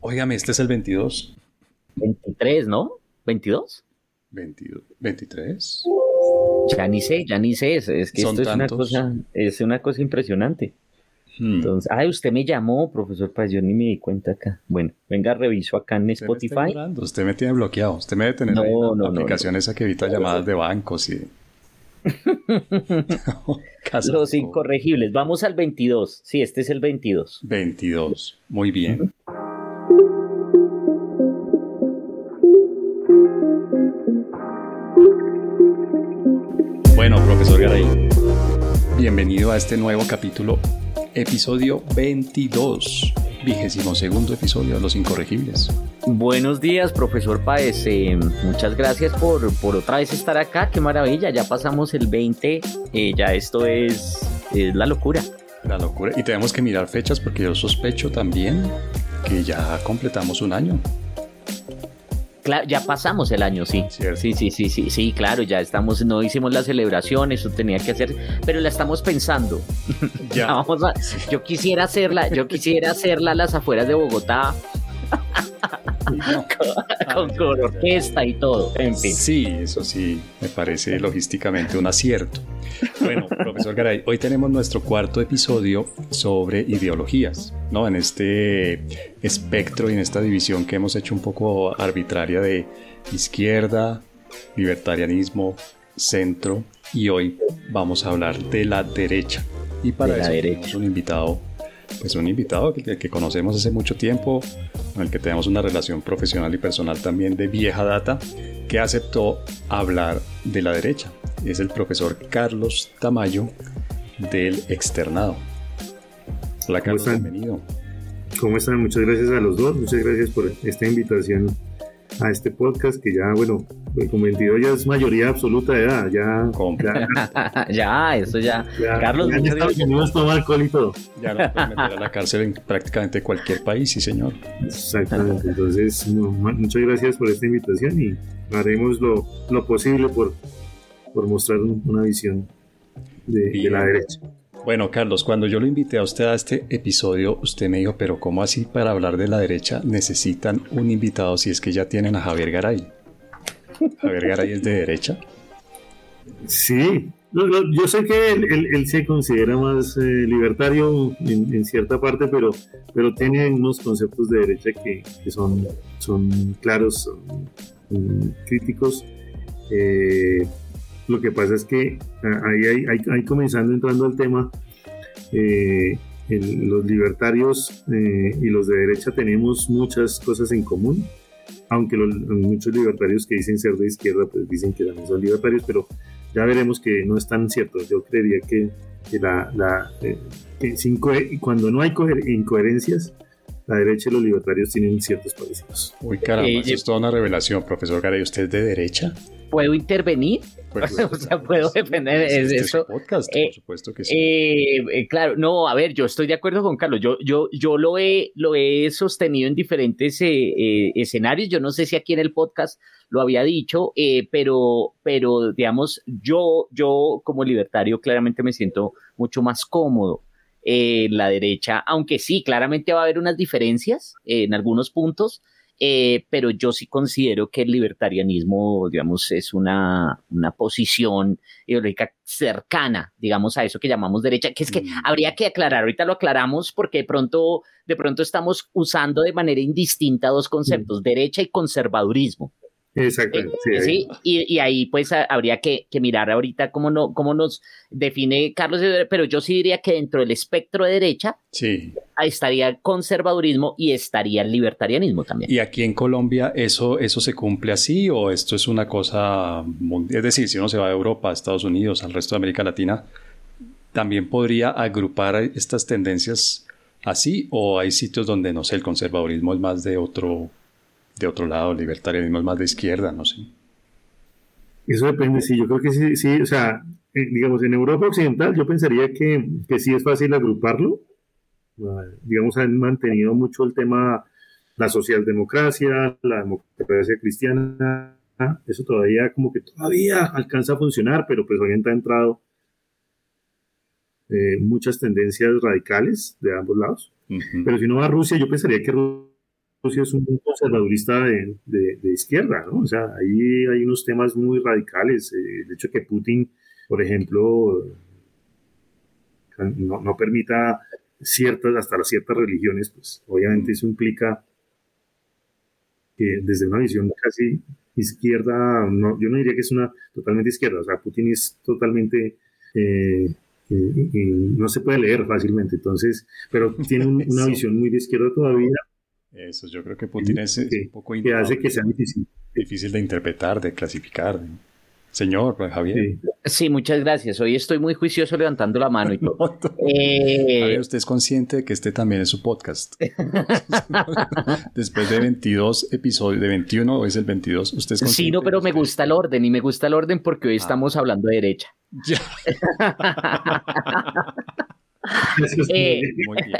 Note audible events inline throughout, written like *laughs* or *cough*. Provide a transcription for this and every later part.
Óigame, este es el 22. 23, ¿no? ¿22? 22, 23. Ya ni sé, ya ni sé. Es, es que esto es una, cosa, es una cosa impresionante. Hmm. Entonces, ay, usted me llamó, profesor Paz, yo ni me di cuenta acá. Bueno, venga, reviso acá en Spotify. usted me tiene bloqueado, usted me debe tener no, no, aplicaciones no, que evita llamadas de bancos y... *laughs* *laughs* Los incorregibles. Vamos al 22. Sí, este es el 22. 22. Muy bien. Bueno, profesor Garay, bienvenido a este nuevo capítulo, episodio 22, vigésimo segundo episodio de Los Incorregibles. Buenos días, profesor Paez. Eh, muchas gracias por, por, otra vez estar acá. Qué maravilla, ya pasamos el 20, eh, ya esto es, es la locura. La locura. Y tenemos que mirar fechas porque yo sospecho también que ya completamos un año ya pasamos el año, sí. Sí, sí, sí, sí, sí, claro, ya estamos, no hicimos la celebración, eso tenía que hacer, pero la estamos pensando. *laughs* Ya. *laughs* Vamos a, yo quisiera hacerla, yo quisiera hacerla a las afueras de Bogotá. *laughs* *laughs* con, orquesta y todo, en fin. Sí, eso sí, me parece logísticamente un acierto. Bueno, *laughs* profesor Garay, hoy tenemos nuestro cuarto episodio sobre ideologías, ¿no? En este espectro y en esta división que hemos hecho un poco arbitraria de izquierda, libertarianismo, centro y hoy vamos a hablar de la derecha. Y para eso tenemos un invitado pues un invitado que, que, conocemos hace mucho tiempo, con el que tenemos una relación profesional y personal también de vieja data, que aceptó hablar de la derecha. Es el profesor Carlos Tamayo del Externado. Hola Carlos, bienvenido. ¿Cómo están? Muchas gracias a los dos, muchas gracias por esta invitación a este podcast que ya, bueno, con 22 ya es mayoría absoluta de edad, ya. Ya, *laughs* ya eso ya. Carlos, ya en Estados Unidos toma alcohol y todo. Ya lo pueden meter a la cárcel en prácticamente cualquier país, sí, señor. Exactamente. Entonces, muchas gracias por esta invitación y haremos lo, lo posible por, por mostrar una visión de, de la derecha. Bueno, Carlos, cuando yo lo invité a usted a este episodio, usted me dijo, pero ¿cómo así para hablar de la derecha necesitan un invitado si es que ya tienen a Javier Garay? ¿Javier Garay es de derecha? Sí, yo sé que él, se considera más eh, libertario en, cierta parte, pero, pero tiene unos conceptos de derecha que, son, son claros, son, críticos. Eh, lo que pasa es que ah, ahí, ahí, comenzando entrando al tema, eh, los libertarios eh, y los de derecha tenemos muchas cosas en común, aunque muchos libertarios que dicen ser de izquierda pues dicen que también son libertarios, pero ya veremos que no es tan cierto. Yo creería que, la, la eh, cuando no hay incoherencias, la derecha y los libertarios tienen ciertos parecidos. Uy, caramba, eso es toda una revelación, profesor Garay. ¿Usted es de derecha? ¿Puedo intervenir? Pues, *laughs* o sea, puedo defender este eso. Podcast, por eh, supuesto que sí. Eh, eh, claro, no, a ver, yo estoy de acuerdo con Carlos. Yo, yo, yo lo, he, lo he sostenido en diferentes escenarios. Yo no sé si aquí en el podcast lo había dicho, pero, pero digamos, yo, yo como libertario claramente me siento mucho más cómodo en la derecha, aunque sí, claramente va a haber unas diferencias en algunos puntos, eh, pero yo sí considero que el libertarianismo, digamos, es una, una posición ideológica cercana, digamos, a eso que llamamos derecha, que es que mm. habría que aclarar, ahorita lo aclaramos porque de pronto, de pronto estamos usando de manera indistinta dos conceptos, mm. derecha y conservadurismo. Exactamente. Eh, sí, Y, ahí pues habría que, mirar ahorita cómo, no, cómo nos define Carlos, pero yo sí diría que dentro del espectro de derecha sí. estaría el conservadurismo y estaría el libertarianismo también. ¿Y aquí en Colombia eso, eso se cumple así o esto es una cosa, es decir, si uno se va a Europa, a Estados Unidos, al resto de América Latina, también podría agrupar estas tendencias así o hay sitios donde, no sé, el conservadurismo es más de otro de otro lado, libertarianismo es más de izquierda, no sé. Eso depende, sí, yo creo que sí, sí, o sea, eh, digamos, en Europa Occidental yo pensaría que, que sí es fácil agruparlo. Digamos, han mantenido mucho el tema, la socialdemocracia, la democracia cristiana, eso todavía como que todavía alcanza a funcionar, pero pues obviamente ha entrado eh, muchas tendencias radicales de ambos lados. Pero si no va a Rusia, yo pensaría que Rusia es un conservadorista de, de, izquierda, ¿no? O sea, ahí hay unos temas muy radicales. Eh, el hecho que Putin, por ejemplo, no, no permita ciertas, hasta las ciertas religiones, pues obviamente eso implica que desde una visión casi izquierda, no, yo no diría que es una totalmente izquierda, o sea, Putin es totalmente, eh, eh, no se puede leer fácilmente, entonces, pero tiene una visión muy de izquierda todavía. Eso, yo creo que Putin es, un poco... Que hace que sea difícil. Difícil de interpretar, de clasificar. Señor Javier. Sí. muchas gracias. Hoy estoy muy juicioso levantando la mano y *laughs* todo. Eh, usted es consciente de que este también es su podcast. *laughs* Después de 22 episodios, de 21, es el 22, usted es consciente. Sí, no, pero me gusta el orden y me gusta el orden porque hoy ah. estamos hablando de derecha. Ya. *laughs* Eh, muy bien.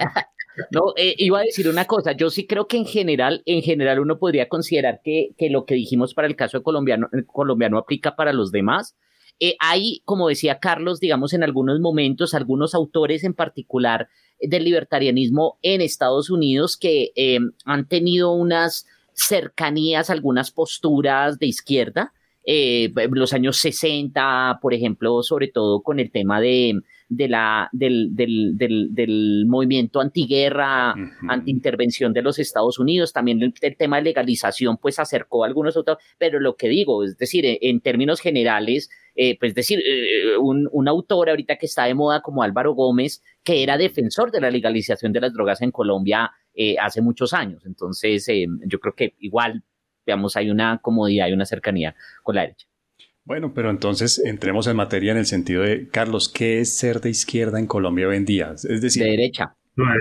No, eh, iba a decir una cosa, yo sí creo que en general, en general uno podría considerar que, que lo que dijimos para el caso colombiano, eh, colombiano aplica para los demás. Eh, hay, como decía Carlos, digamos, en algunos momentos, algunos autores en particular del libertarianismo en Estados Unidos que han tenido unas cercanías, algunas posturas de izquierda, los años 60, por ejemplo, sobre todo con el tema de, de la, del, del, del, del movimiento antiguerra, antiintervención de los Estados Unidos, también el, tema de legalización, pues acercó a algunos otros, pero lo que digo, es decir, en, términos generales, eh, pues decir, eh, un, un, autor ahorita que está de moda como Álvaro Gómez, que era defensor de la legalización de las drogas en Colombia eh, hace muchos años. Entonces, yo creo que igual, digamos, hay una comodidad y una cercanía con la derecha. Bueno, pero entonces entremos en materia en el sentido de, Carlos, ¿qué es ser de izquierda en Colombia hoy en día? Es decir, de derecha.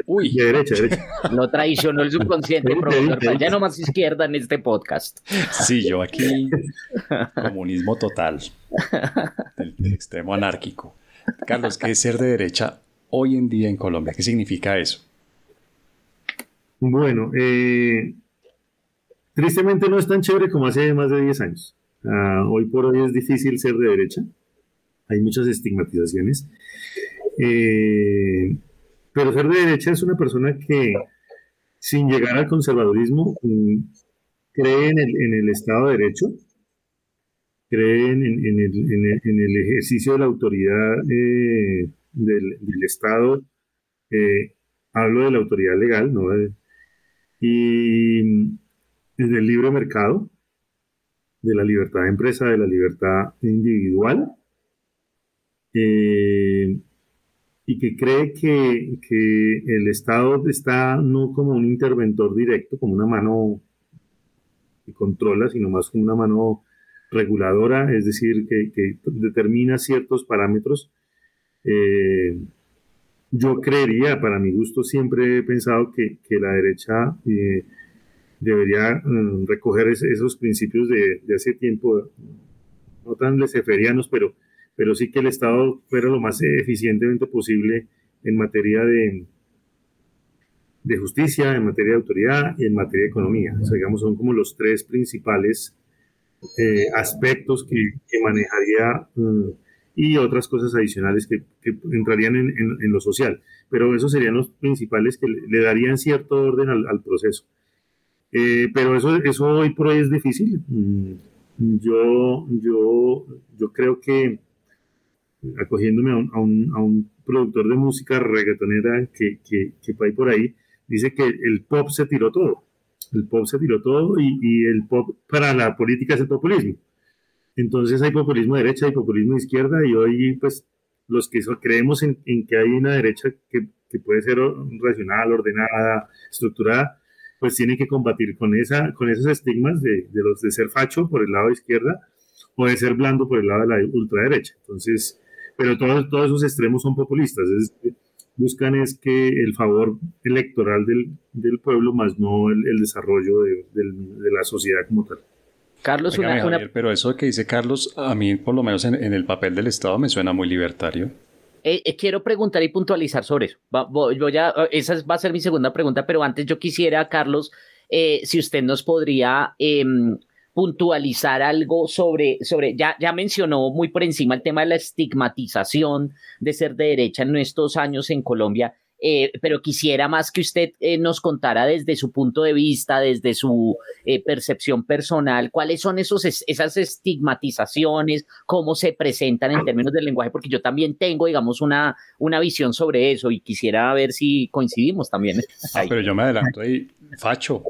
Uy, de derecha, derecha. *laughs* Lo traicionó el subconsciente, profesor. Ya no más izquierda en este podcast. Sí, yo aquí, comunismo total, el, extremo anárquico. Carlos, ¿qué es ser de derecha hoy en día en Colombia? ¿Qué significa eso? Bueno, eh, tristemente no es tan chévere como hace más de 10 años. Ah, hoy por hoy es difícil ser de derecha. Hay muchas estigmatizaciones. Eh, pero ser de derecha es una persona que, sin llegar al conservadurismo, mm, cree en el, Estado de Derecho, cree en, el, ejercicio de la autoridad eh, del, Estado. Eh, hablo de la autoridad legal, ¿no? y del libre mercado, de la libertad de empresa, de la libertad individual, eh, y que cree que, el Estado está no como un interventor directo, como una mano que controla, sino más como una mano reguladora, es decir, que, determina ciertos parámetros. Eh, yo creería, para mi gusto, siempre he pensado que, la derecha eh, debería mm, recoger esos principios de, hace tiempo, no tan leseferianos, pero, pero sí que el Estado fuera lo más eficientemente posible en materia de, de justicia, en materia de autoridad y en materia de economía. Digamos, son como los tres principales eh, aspectos que, manejaría mm, y otras cosas adicionales que, entrarían en, en, lo social. Pero esos serían los principales que le, darían cierto orden al proceso. Eh, pero eso, eso hoy por hoy es difícil. Mm, yo, yo, yo creo que acogiéndome a un, a un, a un productor de música reggaetonera que, que, que por ahí, dice que el pop se tiró todo. El pop se tiró todo y, y, el pop para la política es el populismo. Entonces hay populismo de derecha, hay populismo de izquierda y hoy pues los que creemos en, en que hay una derecha que, que puede ser racional, ordenada, estructurada, pues tiene que combatir con, esa, con esos estigmas de, de, los de ser facho por el lado izquierda o de ser blando por el lado de la ultraderecha. Entonces, pero todos, todos esos extremos son populistas. buscan es que el favor electoral del, del pueblo, más no el, desarrollo de, de, la sociedad como tal. Carlos, una, pero eso que dice Carlos, a mí por lo menos en, en el papel del Estado me suena muy libertario. Eh, eh, quiero preguntar y puntualizar sobre eso. voy a, eh, esa va a ser mi segunda pregunta, pero antes yo quisiera, Carlos, si usted nos podría em, puntualizar algo sobre, sobre ya, ya mencionó muy por encima el tema de la estigmatización de ser de derecha en estos años en Colombia. Eh, pero quisiera más que usted eh, nos contara desde su punto de vista, desde su eh, percepción personal, cuáles son esos, esas estigmatizaciones, cómo se presentan en términos del lenguaje, porque yo también tengo, digamos, una, una visión sobre eso y quisiera ver si coincidimos también. Ah, pero yo me adelanto ahí, facho.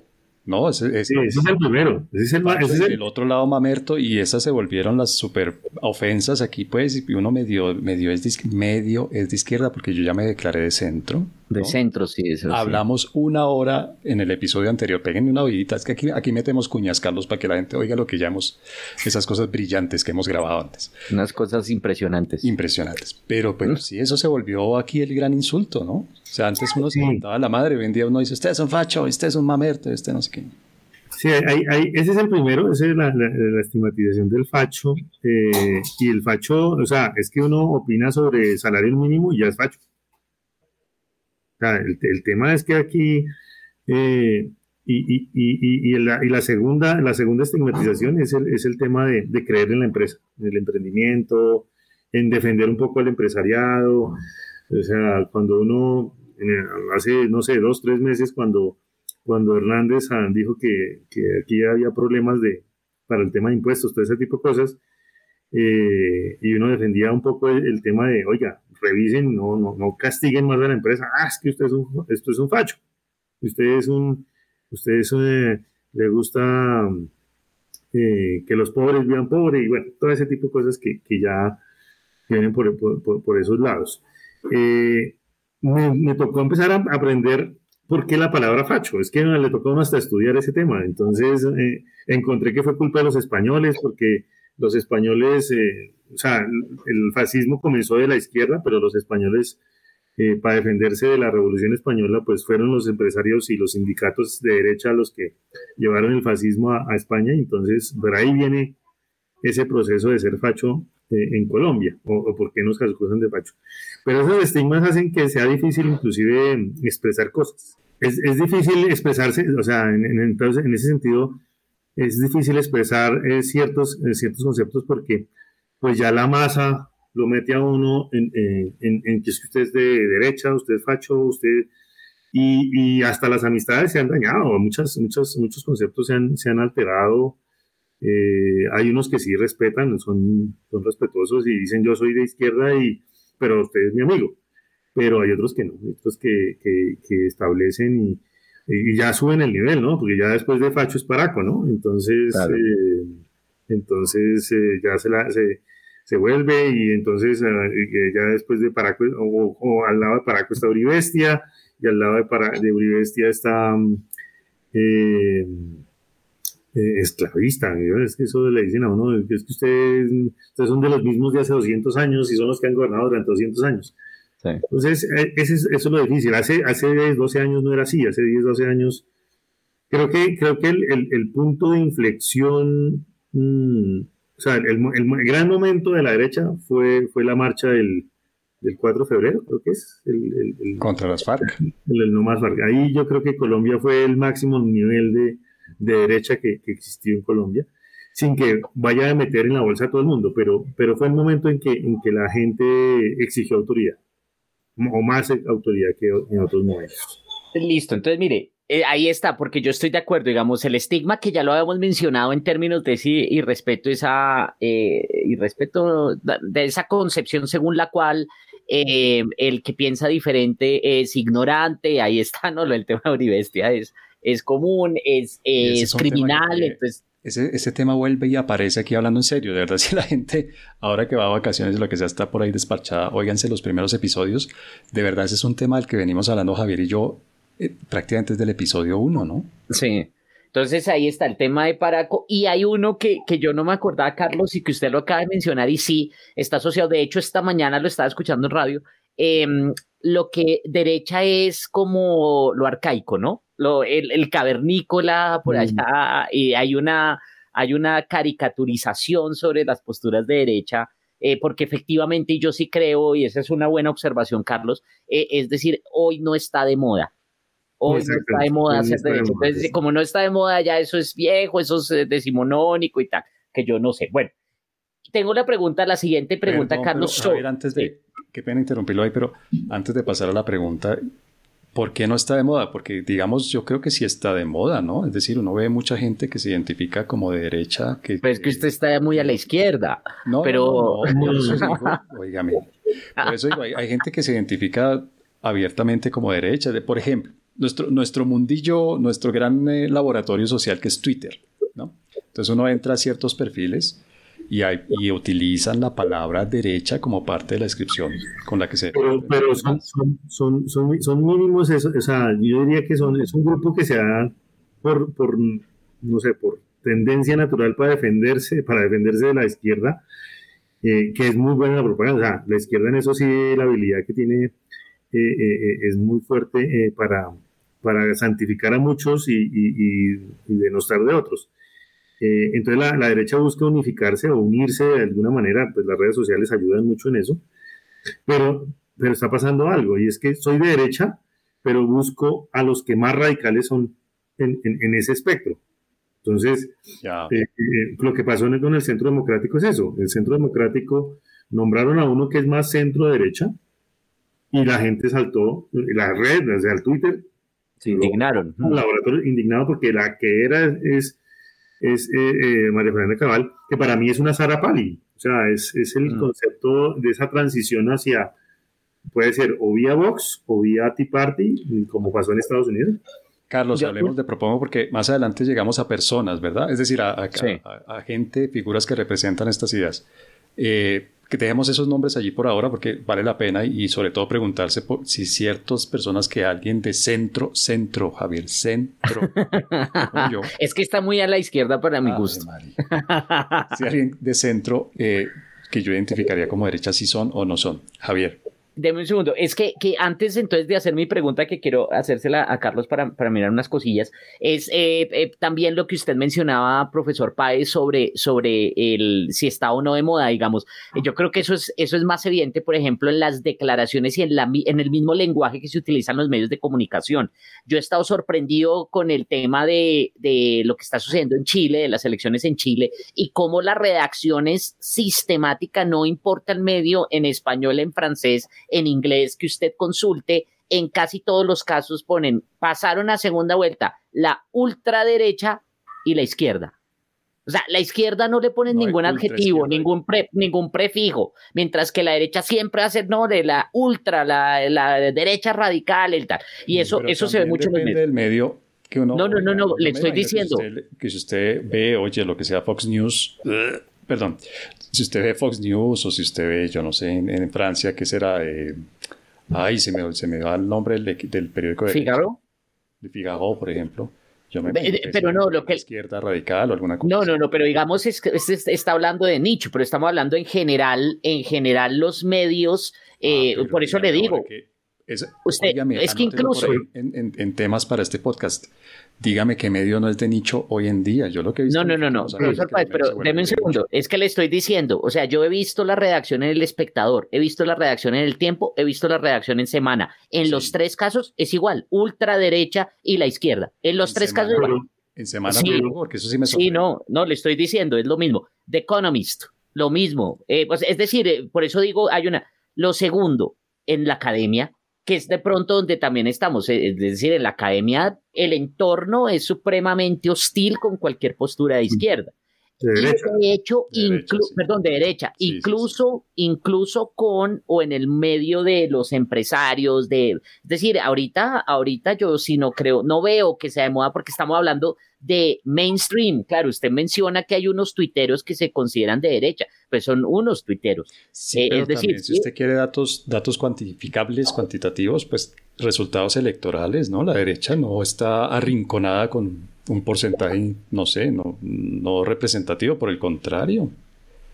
No, ese, es el primero. es el, otro lado mamerto y esas se volvieron las super ofensas aquí, pues, y uno medio, medio, es de, medio es de izquierda porque yo ya me declaré de centro. De centro, sí. Eso Hablamos una hora en el episodio anterior. Péguenme una oídita. Es que aquí, aquí metemos cuñas, Carlos, para que la gente oiga lo que llamamos esas cosas brillantes que hemos grabado antes. Unas cosas impresionantes. Impresionantes. Pero, pues, sí, eso se volvió aquí el gran insulto, ¿no? O sea, antes uno se montaba la madre, hoy en día uno dice, usted es un facho, este es un mamerto, este no sé qué. Sí, hay, ese es el primero, esa es la, estigmatización del facho. Eh, y el facho, o sea, es que uno opina sobre salario mínimo y ya es facho. Sea, el, tema es que aquí, eh, y, la, segunda, la segunda estigmatización es el, es el tema de, creer en la empresa, en el emprendimiento, en defender un poco al empresariado. O sea, cuando uno, hace, no sé, dos, tres meses, cuando cuando Hernández dijo que, aquí había problemas de, para el tema de impuestos, todo ese tipo de cosas, eh, y uno defendía un poco el, tema de, oiga, revisen, no, no, no, castiguen más a la empresa, ah, es que usted es un, esto es un facho, usted es un, usted eh, le gusta eh, que los pobres vivan pobres, y bueno, todo ese tipo de cosas que, ya vienen por, por, esos lados. me, me, tocó empezar a aprender ¿por qué la palabra facho? Es que le tocó hasta estudiar ese tema. Entonces eh, encontré que fue culpa de los españoles, porque los españoles, eh, o sea, el fascismo comenzó de la izquierda, pero los españoles, eh, para defenderse de la revolución española, pues fueron los empresarios y los sindicatos de derecha los que llevaron el fascismo a, España. Entonces, por ahí viene ese proceso de ser facho en Colombia, o, por qué nos acusan de facho. Pero esos estigmas hacen que sea difícil inclusive expresar cosas. Es, es difícil expresarse, o sea, en, en, entonces, en ese sentido, es difícil expresar eh, ciertos, eh, ciertos conceptos porque pues ya la masa lo mete a uno en, en, en que es que usted es de derecha, usted es facho, usted... Y, y, hasta las amistades se han dañado, muchas, muchas, muchos conceptos se han, se han alterado. Eh, hay unos que sí respetan, son, son respetuosos y dicen yo soy de izquierda y pero usted es mi amigo. Pero hay otros que no, otros que, que, establecen y, y, ya suben el nivel, ¿no? Porque ya después de Facho es Paraco, ¿no? Entonces, eh, entonces eh, ya se, la, se, se, vuelve y entonces eh, ya después de Paraco, o, al lado de Paraco está Uribestia y al lado de, Para, de Uribestia está... Eh, eh, esclavista. Es que eso le dicen a uno, es que ustedes, ustedes, son de los mismos de hace 200 años y son los que han gobernado durante 200 años. Entonces, eh, ese eso es lo difícil. Hace, hace 10, 12 años no era así, hace 10, 12 años. Creo que, creo que el, el, punto de inflexión, mm, o sea, el, el, gran momento de la derecha fue, fue la marcha del, del 4 de febrero, creo que es. El, Contra las FARC. El, no más FARC. Ahí yo creo que Colombia fue el máximo nivel de, de derecha que, existió en Colombia, sin que vaya a meter en la bolsa a todo el mundo, pero, pero fue el momento en que, en que la gente exigió autoridad, o más autoridad que en otros momentos. Listo, entonces mire, eh, ahí está, porque yo estoy de acuerdo, digamos, el estigma que ya lo habíamos mencionado en términos de sí y respeto esa, eh, y respeto de esa concepción según la cual eh, el que piensa diferente es ignorante, ahí está, ¿no? El tema de Uribestia es, es común, es, es, criminal, entonces... Ese, ese, tema vuelve y aparece aquí hablando en serio. De verdad, *laughs* si la gente, ahora que va a vacaciones, lo que sea, está por ahí desparchada, óiganse los primeros episodios. De verdad, ese es un tema del que venimos hablando Javier y yo eh, prácticamente desde el episodio 1, ¿no? Sí. Entonces ahí está el tema de Paraco y hay uno que, que yo no me acordaba, Carlos, y que usted lo acaba de mencionar y sí, está asociado. De hecho, esta mañana lo estaba escuchando en radio. Em, lo que derecha es como lo arcaico, ¿no? Lo, el, cavernícola por mm. allá, y hay una, hay una caricaturización sobre las posturas de derecha, eh, porque efectivamente yo sí creo, y esa es una buena observación, Carlos, eh, es decir, hoy no está de moda. Hoy no está de moda hacer derecha. Entonces, como no está de moda, ya eso es viejo, eso es eh, decimonónico y tal, que yo no sé. Bueno, tengo la pregunta, la siguiente pregunta, Carlos. Pero, antes de, qué pena interrumpirlo ahí, pero antes de pasar a la pregunta, ¿por qué no está de moda? Porque, digamos, yo creo que sí está de moda, ¿no? Es decir, uno ve mucha gente que se identifica como de derecha. Que, pero es que usted está muy a la izquierda. No, pero... No, por eso digo, *laughs* por eso digo, hay, gente que se identifica abiertamente como derecha. De, por ejemplo, nuestro, nuestro mundillo, nuestro gran eh, laboratorio social que es Twitter, ¿no? Entonces uno entra a ciertos perfiles y, hay, y, utilizan la palabra derecha como parte de la descripción con la que se... Pero, pero son, son, son, son, mínimos, eso, o sea, yo diría que son, es un grupo que se da por, por, no sé, por tendencia natural para defenderse, para defenderse de la izquierda, eh, que es muy buena la propaganda. O sea, la izquierda en eso sí, la habilidad que tiene eh, eh, es muy fuerte para, para santificar a muchos y, y, y, denostar de otros. Eh, entonces la, derecha busca unificarse o unirse de alguna manera, pues las redes sociales ayudan mucho en eso, pero, pero está pasando algo y es que soy de derecha, pero busco a los que más radicales son en, en, ese espectro. Entonces, eh, eh, lo que pasó con el Centro Democrático es eso, el Centro Democrático nombraron a uno que es más centro derecha y la gente saltó, la red, o sea, el Twitter, se indignaron. Un laboratorio indignado porque la que era es, es eh, eh, María Fernanda Cabal, que para mí es una Sara Pali. O sea, es, es el mm. concepto de esa transición hacia, puede ser o vía Vox o vía Tea Party, como pasó en Estados Unidos. Carlos, hablemos de propongo porque más adelante llegamos a personas, ¿verdad? Es decir, a, a gente, figuras que representan estas ideas. Eh, que dejemos esos nombres allí por ahora porque vale la pena y, sobre todo preguntarse por si ciertas personas que alguien de centro, centro, Javier, centro. *laughs* Es que está muy a la izquierda para mi gusto. si alguien de centro eh, que yo identificaría como derecha, si son o no son. Javier. Deme un segundo. Es que, que, antes entonces de hacer mi pregunta que quiero hacérsela a Carlos para, para mirar unas cosillas, es eh, eh, también lo que usted mencionaba, profesor Páez, sobre, sobre el si está o no de moda, digamos. Yo creo que eso es, eso es más evidente, por ejemplo, en las declaraciones y en, la, en el mismo lenguaje que se utilizan los medios de comunicación. Yo he estado sorprendido con el tema de, de lo que está sucediendo en Chile, de las elecciones en Chile, y cómo la redacción es sistemática, no importa el medio, en español, en francés, en inglés que usted consulte, en casi todos los casos ponen, pasaron a segunda vuelta la ultraderecha y la izquierda. O sea, la izquierda no le ponen ningún adjetivo, ningún, ningún prefijo, mientras que la derecha siempre hace, no, de la ultra, la, la derecha radical, el tal. Y eso, eso se ve mucho en del medio que uno... No, no, no, no, le estoy diciendo. Que, si usted ve, oye, lo que sea Fox News, *clears throat* perdón, si usted ve Fox News o si usted ve, yo no sé, en, Francia, ¿qué será? Eh, ay, se me, se me va el nombre del, del periódico de Figaro. De Figaro, por ejemplo. Yo me pero no, lo que... Izquierda radical o alguna cosa. No, no, no, pero digamos, es, es, está hablando de nicho, pero estamos hablando en general, en general los medios, ah, eh, por eso le digo. Es, Usted, es que incluso... En, en, en, temas para este podcast dígame qué medio no es de nicho hoy en día. Yo lo que he visto. No, no, no, no. Profesor pero déme un segundo. Es que le estoy diciendo, o sea, yo he visto la redacción en El Espectador, he visto la redacción en El Tiempo, he visto la redacción en Semana. En los tres casos es igual, ultraderecha y la izquierda. En los tres casos igual. En Semana, sí, porque eso sí me Sí, no, no, le estoy diciendo, es lo mismo. The Economist, lo mismo. Eh, pues, es decir, eh, por eso digo, hay una. Lo segundo, en la academia, que es de pronto donde también estamos. Eh, es decir, en la academia el entorno es supremamente hostil con cualquier postura de izquierda. De, derecha. de hecho, perdón, de derecha, incluso, incluso con o en el medio de los empresarios, de, es decir, ahorita, ahorita yo sí no creo, no veo que sea de moda porque estamos hablando de mainstream. Claro, usted menciona que hay unos tuiteros que se consideran de derecha, pues son unos tuiteros. Sí, eh, es decir, si usted quiere datos, datos cuantificables, cuantitativos, pues resultados electorales, ¿no? La derecha no está arrinconada con un porcentaje, no sé, no, no representativo, por el contrario.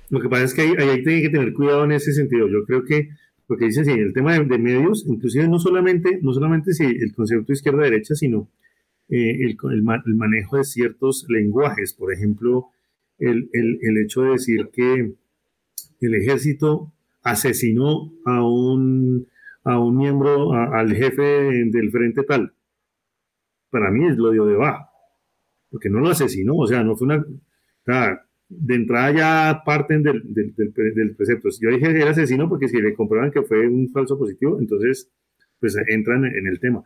Lo que pasa es que ahí, hay que tener cuidado en ese sentido. Yo creo que lo que dice sí, el tema de, medios, inclusive no solamente, no solamente si el concepto izquierda-derecha, sino eh, el, el, manejo de ciertos lenguajes. Por ejemplo, el, el, hecho de decir que el ejército asesinó a un, a un miembro, al jefe del frente tal. Para mí es lo de bajo, porque no lo asesinó, o sea, no fue una... de entrada ya parten del, del, del, precepto. Yo dije que era asesino porque si le comprueban que fue un falso positivo, entonces pues entran en el tema.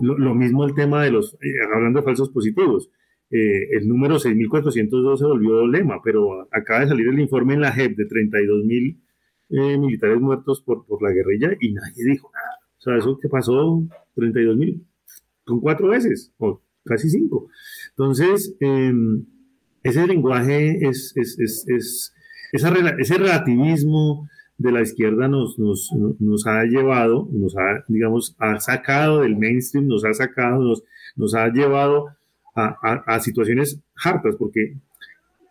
Lo, mismo el tema de los, eh, hablando de falsos positivos, eh, el número 6.402 se volvió lema, pero acaba de salir el informe en la JEP de 32.000 eh, militares muertos por, por la guerrilla y nadie dijo nada. O sea, eso que pasó, 32.000, con cuatro veces, o casi cinco. Entonces, em, ese lenguaje es, es, es, es ese relativismo de la izquierda nos, ha llevado, nos ha, digamos, ha sacado del mainstream, nos ha sacado, nos, ha llevado a, situaciones hartas, porque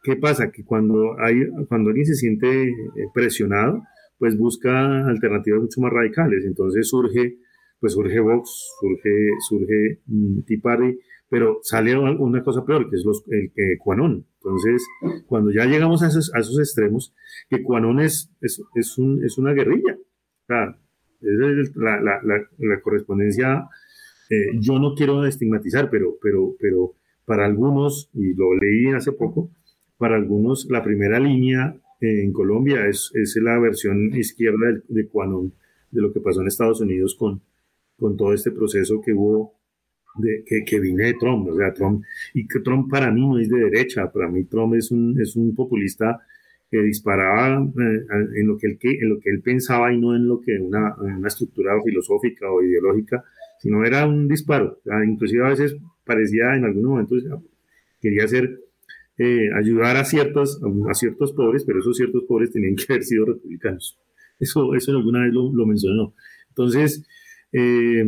¿qué pasa? Que cuando, hay, cuando alguien se siente eh, presionado, pues busca alternativas mucho más radicales, entonces surge, pues surge Vox, surge, surge mm, pero sale una cosa peor, que es los, el que Cuanón. Entonces, cuando ya llegamos a esos, a esos extremos, que Cuanón es, es, es, un, es una guerrilla. O es la, la, la, correspondencia, eh, yo no quiero estigmatizar, pero, pero, pero para algunos, y lo leí hace poco, para algunos la primera línea en Colombia es, es la versión izquierda de, de Cuanón, de lo que pasó en Estados Unidos con, con todo este proceso que hubo de, que, que viene de Trump, o sea, Trump, y que Trump para mí no es de derecha, para mí Trump es un, es un populista que disparaba eh, en, lo que él, en lo que él pensaba y no en lo que una, una estructura filosófica o ideológica, sino era un disparo, inclusive a veces parecía en algunos momentos, quería hacer, eh, ayudar a ciertos, a ciertos pobres, pero esos ciertos pobres tenían que haber sido republicanos. Eso, eso alguna vez lo, lo mencionó. Entonces, eh,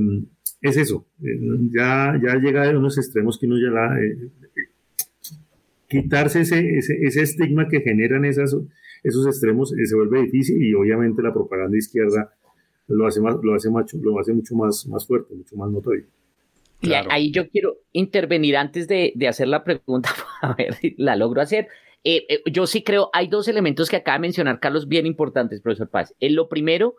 es eso, eh, ya, ya llega a unos extremos que uno ya la... Eh, quitarse ese, ese, estigma que generan esas, esos extremos eh, se vuelve difícil y obviamente la propaganda izquierda lo hace, más, lo hace, macho, lo hace mucho más, más fuerte, mucho más notorio. Y ahí yo quiero intervenir antes de, de, hacer la pregunta, *laughs* a ver si la logro hacer. yo sí creo, hay dos elementos que acaba de mencionar Carlos bien importantes, profesor Paz. lo primero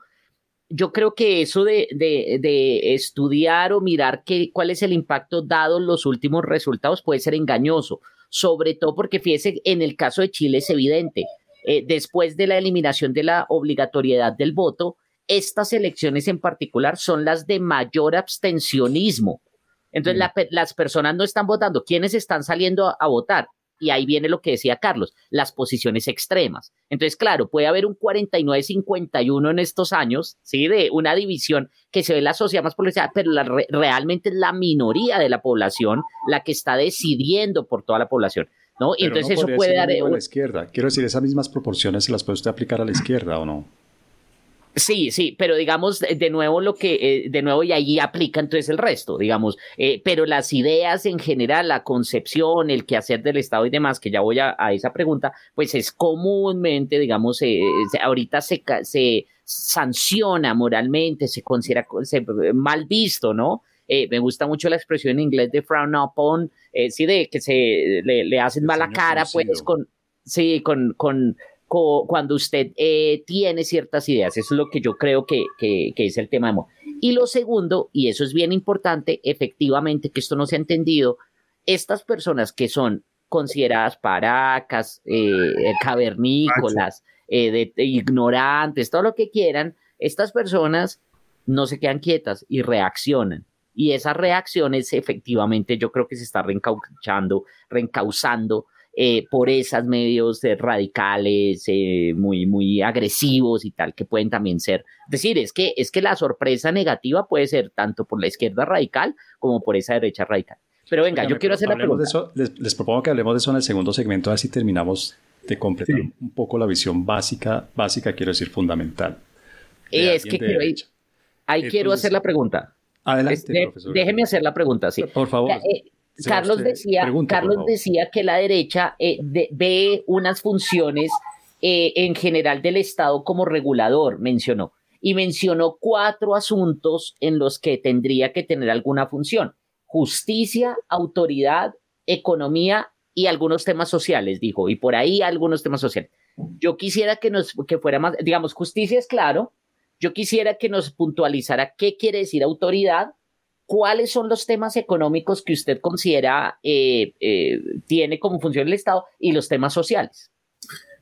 yo creo que eso de, de, estudiar o mirar qué, cuál es el impacto dado los últimos resultados puede ser engañoso, sobre todo porque fíjese, en el caso de Chile es evidente, eh, después de la eliminación de la obligatoriedad del voto, estas elecciones en particular son las de mayor abstencionismo. Entonces mm. las personas no están votando. ¿Quiénes están saliendo a votar? Y ahí viene lo que decía Carlos, las posiciones extremas. Entonces, claro, puede haber un 49-51 en estos años, ¿sí? De una división que se ve la sociedad más polarizada, pero realmente es la minoría de la población la que está decidiendo por toda la población. ¿no? Y entonces eso puede dar... A la izquierda. Quiero decir, esas mismas proporciones se las puede usted aplicar a la izquierda o no. Sí, sí, pero digamos, de nuevo lo que, eh, de nuevo y ahí aplica entonces el resto, digamos, eh, pero las ideas en general, la concepción, el quehacer del Estado y demás, que ya voy a, esa pregunta, pues es comúnmente, digamos, eh, ahorita se, se sanciona moralmente, se considera mal visto, ¿no? me gusta mucho la expresión en inglés de frown upon, sí, de que se le, hacen mala cara, pues, con, sí, con, con cuando usted eh, tiene ciertas ideas. Eso es lo que yo creo que, que, es el tema de amor. Y lo segundo, y eso es bien importante, efectivamente, que esto no se ha entendido, estas personas que son consideradas paracas, eh, cavernícolas, eh, ignorantes, todo lo que quieran, estas personas no se quedan quietas y reaccionan. Y esas reacciones efectivamente yo creo que se está reencauchando, reencauzando eh, por esos medios eh, radicales, eh, muy, muy agresivos y tal, que pueden también ser. Es decir, es que, es que la sorpresa negativa puede ser tanto por la izquierda radical como por esa derecha radical. Pero venga, yo quiero hacer la pregunta. les, propongo que hablemos de eso en el segundo segmento, así terminamos de completar un poco la visión básica, básica, quiero decir, fundamental. es que quiero, ahí, quiero hacer la pregunta. Adelante, profesor. Déjeme hacer la pregunta, sí. Por favor. Carlos, decía, Carlos decía que la derecha eh, ve unas funciones eh, en general del Estado como regulador, mencionó, y mencionó cuatro asuntos en los que tendría que tener alguna función. Justicia, autoridad, economía y algunos temas sociales, dijo, y por ahí algunos temas sociales. Yo quisiera que nos, que fuera más, digamos, justicia es claro, yo quisiera que nos puntualizara qué quiere decir autoridad, ¿cuáles son los temas económicos que usted considera eh, eh, tiene como función el Estado y los temas sociales?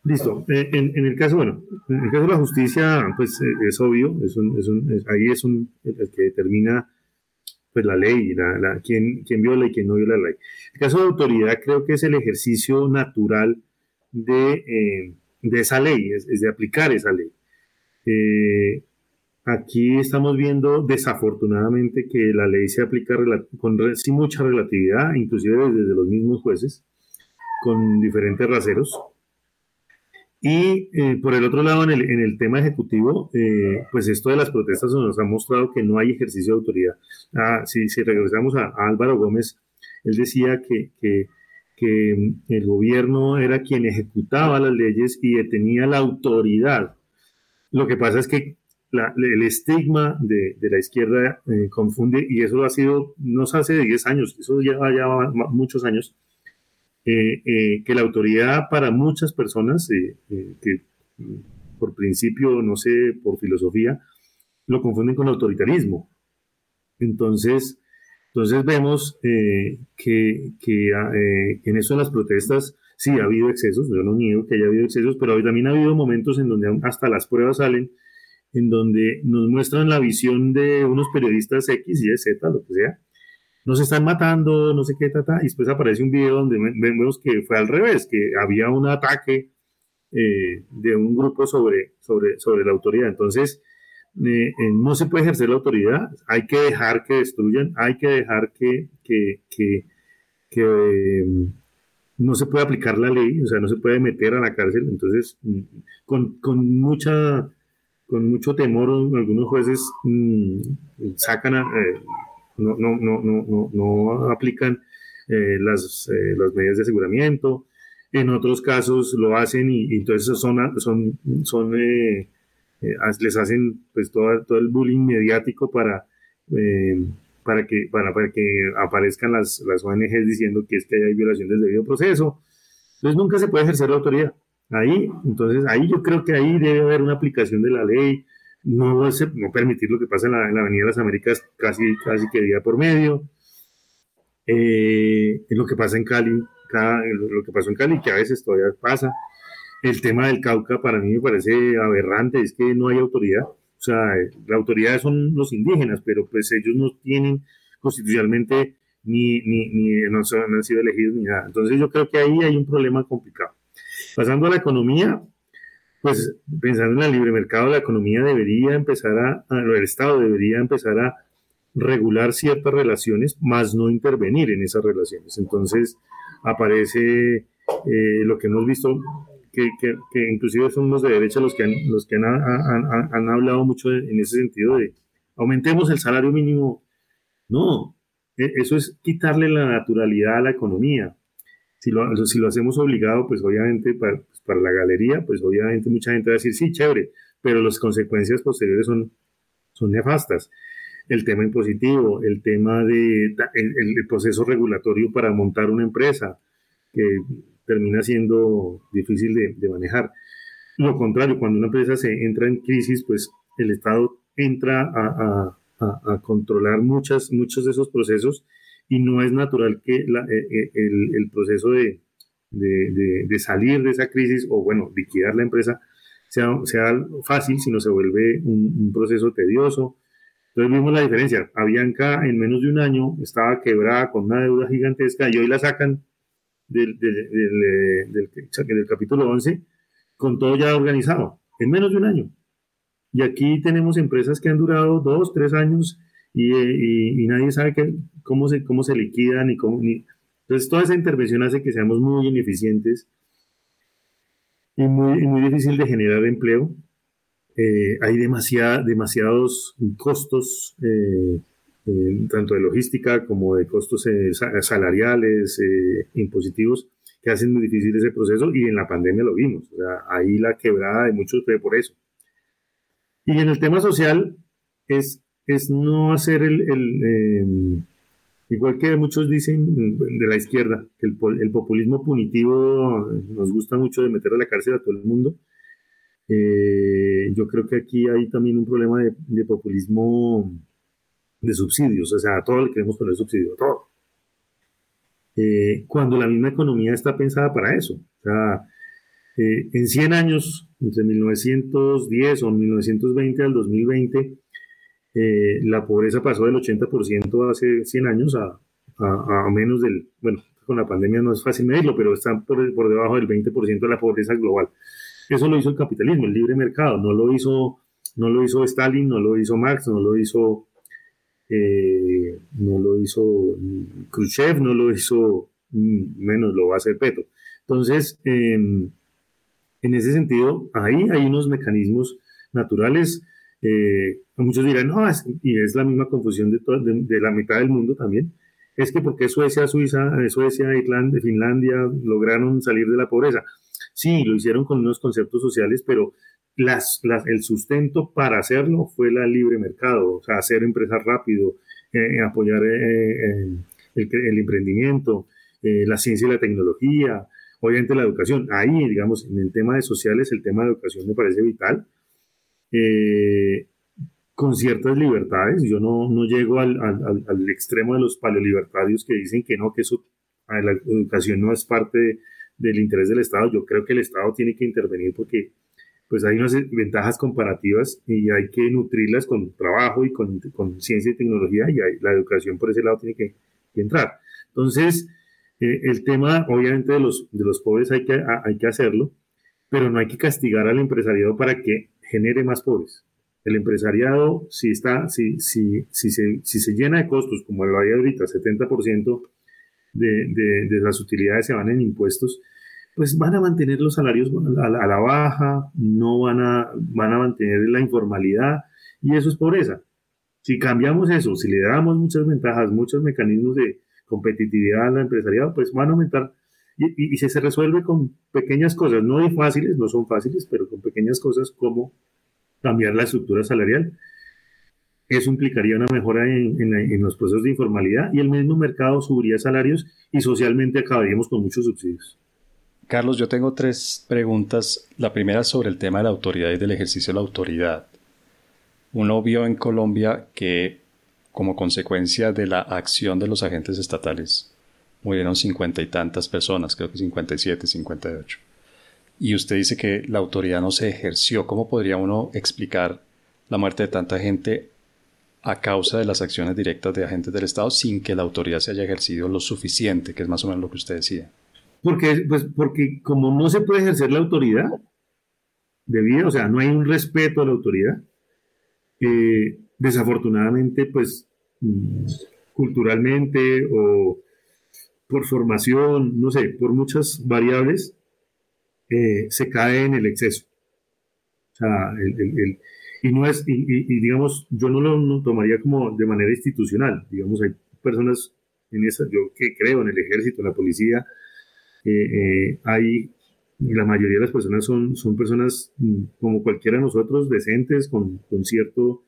Listo. Eh, en, el caso, bueno, en el caso de la justicia, pues es obvio, es ahí es un, el que determina pues la ley, la, la, quién, quién viola y quién no viola la ley. El caso de autoridad creo que es el ejercicio natural de, de esa ley, es, de aplicar esa ley. Aquí estamos viendo desafortunadamente que la ley se aplica con sin mucha relatividad, inclusive desde los mismos jueces, con diferentes raseros. Y eh, por el otro lado, en el, tema ejecutivo, eh, pues esto de las protestas nos ha mostrado que no hay ejercicio de autoridad. Ah, si, si regresamos a, Álvaro Gómez, él decía que, que, que el gobierno era quien ejecutaba las leyes y tenía la autoridad. Lo que pasa es que el estigma de, la izquierda eh, confunde, y eso ha sido, no se hace 10 años, eso ya lleva muchos años, eh, eh, que la autoridad para muchas personas, que por principio, no sé, por filosofía, lo confunden con autoritarismo. Entonces, entonces vemos que, que en eso de las protestas, sí ha habido excesos, yo no niego que haya habido excesos, pero también ha habido momentos en donde hasta las pruebas salen en donde nos muestran la visión de unos periodistas X, Y, Z, lo que sea. Nos están matando, no sé qué, tata, y después aparece un video donde vemos que fue al revés, que había un ataque eh, de un grupo sobre, sobre, sobre la autoridad. Entonces, eh, eh, no se puede ejercer la autoridad, hay que dejar que destruyan, hay que dejar que, que, que, que no se puede aplicar la ley, o sea, no se puede meter a la cárcel. Entonces, mm, con, con mucha con mucho temor algunos jueces mm, sacan, eh, no, no, no, no, aplican eh, las, eh, las, medidas de aseguramiento, en otros casos lo hacen y, entonces son, son, son les hacen pues todo, todo el bullying mediático para, para, que, para, para que aparezcan las, las ONGs diciendo que es que hay violación del debido proceso. Entonces nunca se puede ejercer la autoridad. Ahí, entonces, ahí yo creo que ahí debe haber una aplicación de la ley, no, permitir lo que pasa en la, Avenida de las Américas casi, casi que día por medio, eh, lo que pasa en Cali, lo que pasó en Cali, que a veces todavía pasa. El tema del Cauca para mí me parece aberrante, es que no hay autoridad. O sea, la autoridad son los indígenas, pero pues ellos no tienen constitucionalmente ni, ni, ni no, no han sido elegidos ni nada. Entonces yo creo que ahí hay un problema complicado. Pasando a la economía, pues pensando en el libre mercado, la economía debería empezar a, el Estado debería empezar a regular ciertas relaciones, más no intervenir en esas relaciones. Entonces aparece eh, lo que hemos visto, que, inclusive son los de derecha los que han, los que han hablado mucho en ese sentido de aumentemos el salario mínimo. No, e, eso es quitarle la naturalidad a la economía. Si lo, si lo hacemos obligado, pues obviamente para, pues para, la galería, pues obviamente mucha gente va a decir, sí, chévere, pero las consecuencias posteriores son, son nefastas. El tema impositivo, el tema de el, proceso regulatorio para montar una empresa, que termina siendo difícil de, de manejar. Lo contrario, cuando una empresa se entra en crisis, pues el Estado entra a, a, a, controlar muchas, muchos de esos procesos y no es natural que eh, eh, el, proceso de, de, salir de esa crisis o, bueno, liquidar la empresa sea, sea fácil, sino se vuelve un, proceso tedioso. Entonces vimos la diferencia. Avianca en menos de un año estaba quebrada con una deuda gigantesca y hoy la sacan del, del, del, del capítulo 11 con todo ya organizado, en menos de un año. Y aquí tenemos empresas que han durado dos, tres años y, nadie sabe cómo, se, cómo se liquidan y cómo... Entonces toda esa intervención hace que seamos muy ineficientes y muy, muy difícil de generar empleo. Eh, hay demasiada, demasiados costos, eh, eh, tanto de logística como de costos salariales, impositivos, que hacen muy difícil ese proceso y en la pandemia lo vimos. O sea, ahí la quebrada de muchos fue por eso. Y en el tema social es es no hacer el, em, igual que muchos dicen de la izquierda, que el, populismo punitivo nos gusta mucho de meter a la cárcel a todo el mundo. Eh, yo creo que aquí hay también un problema de, populismo de subsidios, o sea, a todo le queremos poner subsidio, todo. Eh, cuando la misma economía está pensada para eso. O sea, eh, en 100 años, entre 1910 o 1920 al 2020, eh, la pobreza pasó del 80% hace 100 años a, a, menos del, bueno, con la pandemia no es fácil medirlo, pero está por, por debajo del 20% de la pobreza global. Eso lo hizo el capitalismo, el libre mercado, no lo hizo, no lo hizo Stalin, no lo hizo Marx, no lo hizo, eh, no lo hizo Khrushchev, no lo hizo, mm, menos lo va a hacer Petro. Entonces, em, en ese sentido, ahí hay unos mecanismos naturales. Eh, muchos dirán, no, y es la misma confusión de, de, la mitad del mundo también, es que porque Suecia, Suiza, eh, Suecia, Finlandia lograron salir de la pobreza. Sí, lo hicieron con unos conceptos sociales, pero las, el sustento para hacerlo fue la libre mercado, o sea, hacer empresas rápido, eh, apoyar el, el, emprendimiento, la ciencia y la tecnología, obviamente la educación. Ahí, digamos, en el tema de sociales, el tema de educación me parece vital. Eh, con ciertas libertades, yo no, no llego al, al, extremo de los paleolibertarios que dicen que no, que eso, la educación no es parte del interés del Estado. Yo creo que el Estado tiene que intervenir porque pues hay unas ventajas comparativas y hay que nutrirlas con trabajo y con, con ciencia y tecnología y la educación por ese lado tiene que, que entrar. Entonces, eh, el tema, obviamente, de los, de los pobres hay que, hay que hacerlo, pero no hay que castigar al empresariado para que genere más pobres. El empresariado, si, está, si, si, si, se, si se llena de costos, como lo hay ahorita, 70% de, de, las utilidades se van en impuestos, pues van a mantener los salarios a la, a la, baja, no van a, van a mantener la informalidad, y eso es pobreza. Si cambiamos eso, si le damos muchas ventajas, muchos mecanismos de, competitividad al empresariado, pues van a aumentar. Y, y, se resuelve con pequeñas cosas, no hay fáciles, no son fáciles, pero con pequeñas cosas como cambiar la estructura salarial. Eso implicaría una mejora en, en, los procesos de informalidad y el mismo mercado subiría salarios y socialmente acabaríamos con muchos subsidios. Carlos, yo tengo tres preguntas. La primera sobre el tema de la autoridad y del ejercicio de la autoridad. Uno vio en Colombia que como consecuencia de la acción de los agentes estatales. Murieron cincuenta y tantas personas, creo que 57, 58. Y usted dice que la autoridad no se ejerció. ¿Cómo podría uno explicar la muerte de tanta gente a causa de las acciones directas de agentes del Estado sin que la autoridad se haya ejercido lo suficiente, que es más o menos lo que usted decía? Porque, pues, porque como no se puede ejercer la autoridad debido, o sea, no hay un respeto a la autoridad, eh, desafortunadamente, pues mm, culturalmente o por formación, no sé, por muchas variables, eh, se cae en el exceso. O sea, el, y no es, y, digamos, yo no lo tomaría como de manera institucional. Digamos, hay personas en esa, yo que creo en el ejército, en la policía, eh, eh, hay, la mayoría de las personas son, son personas mm, como cualquiera de nosotros, decentes, con, con cierto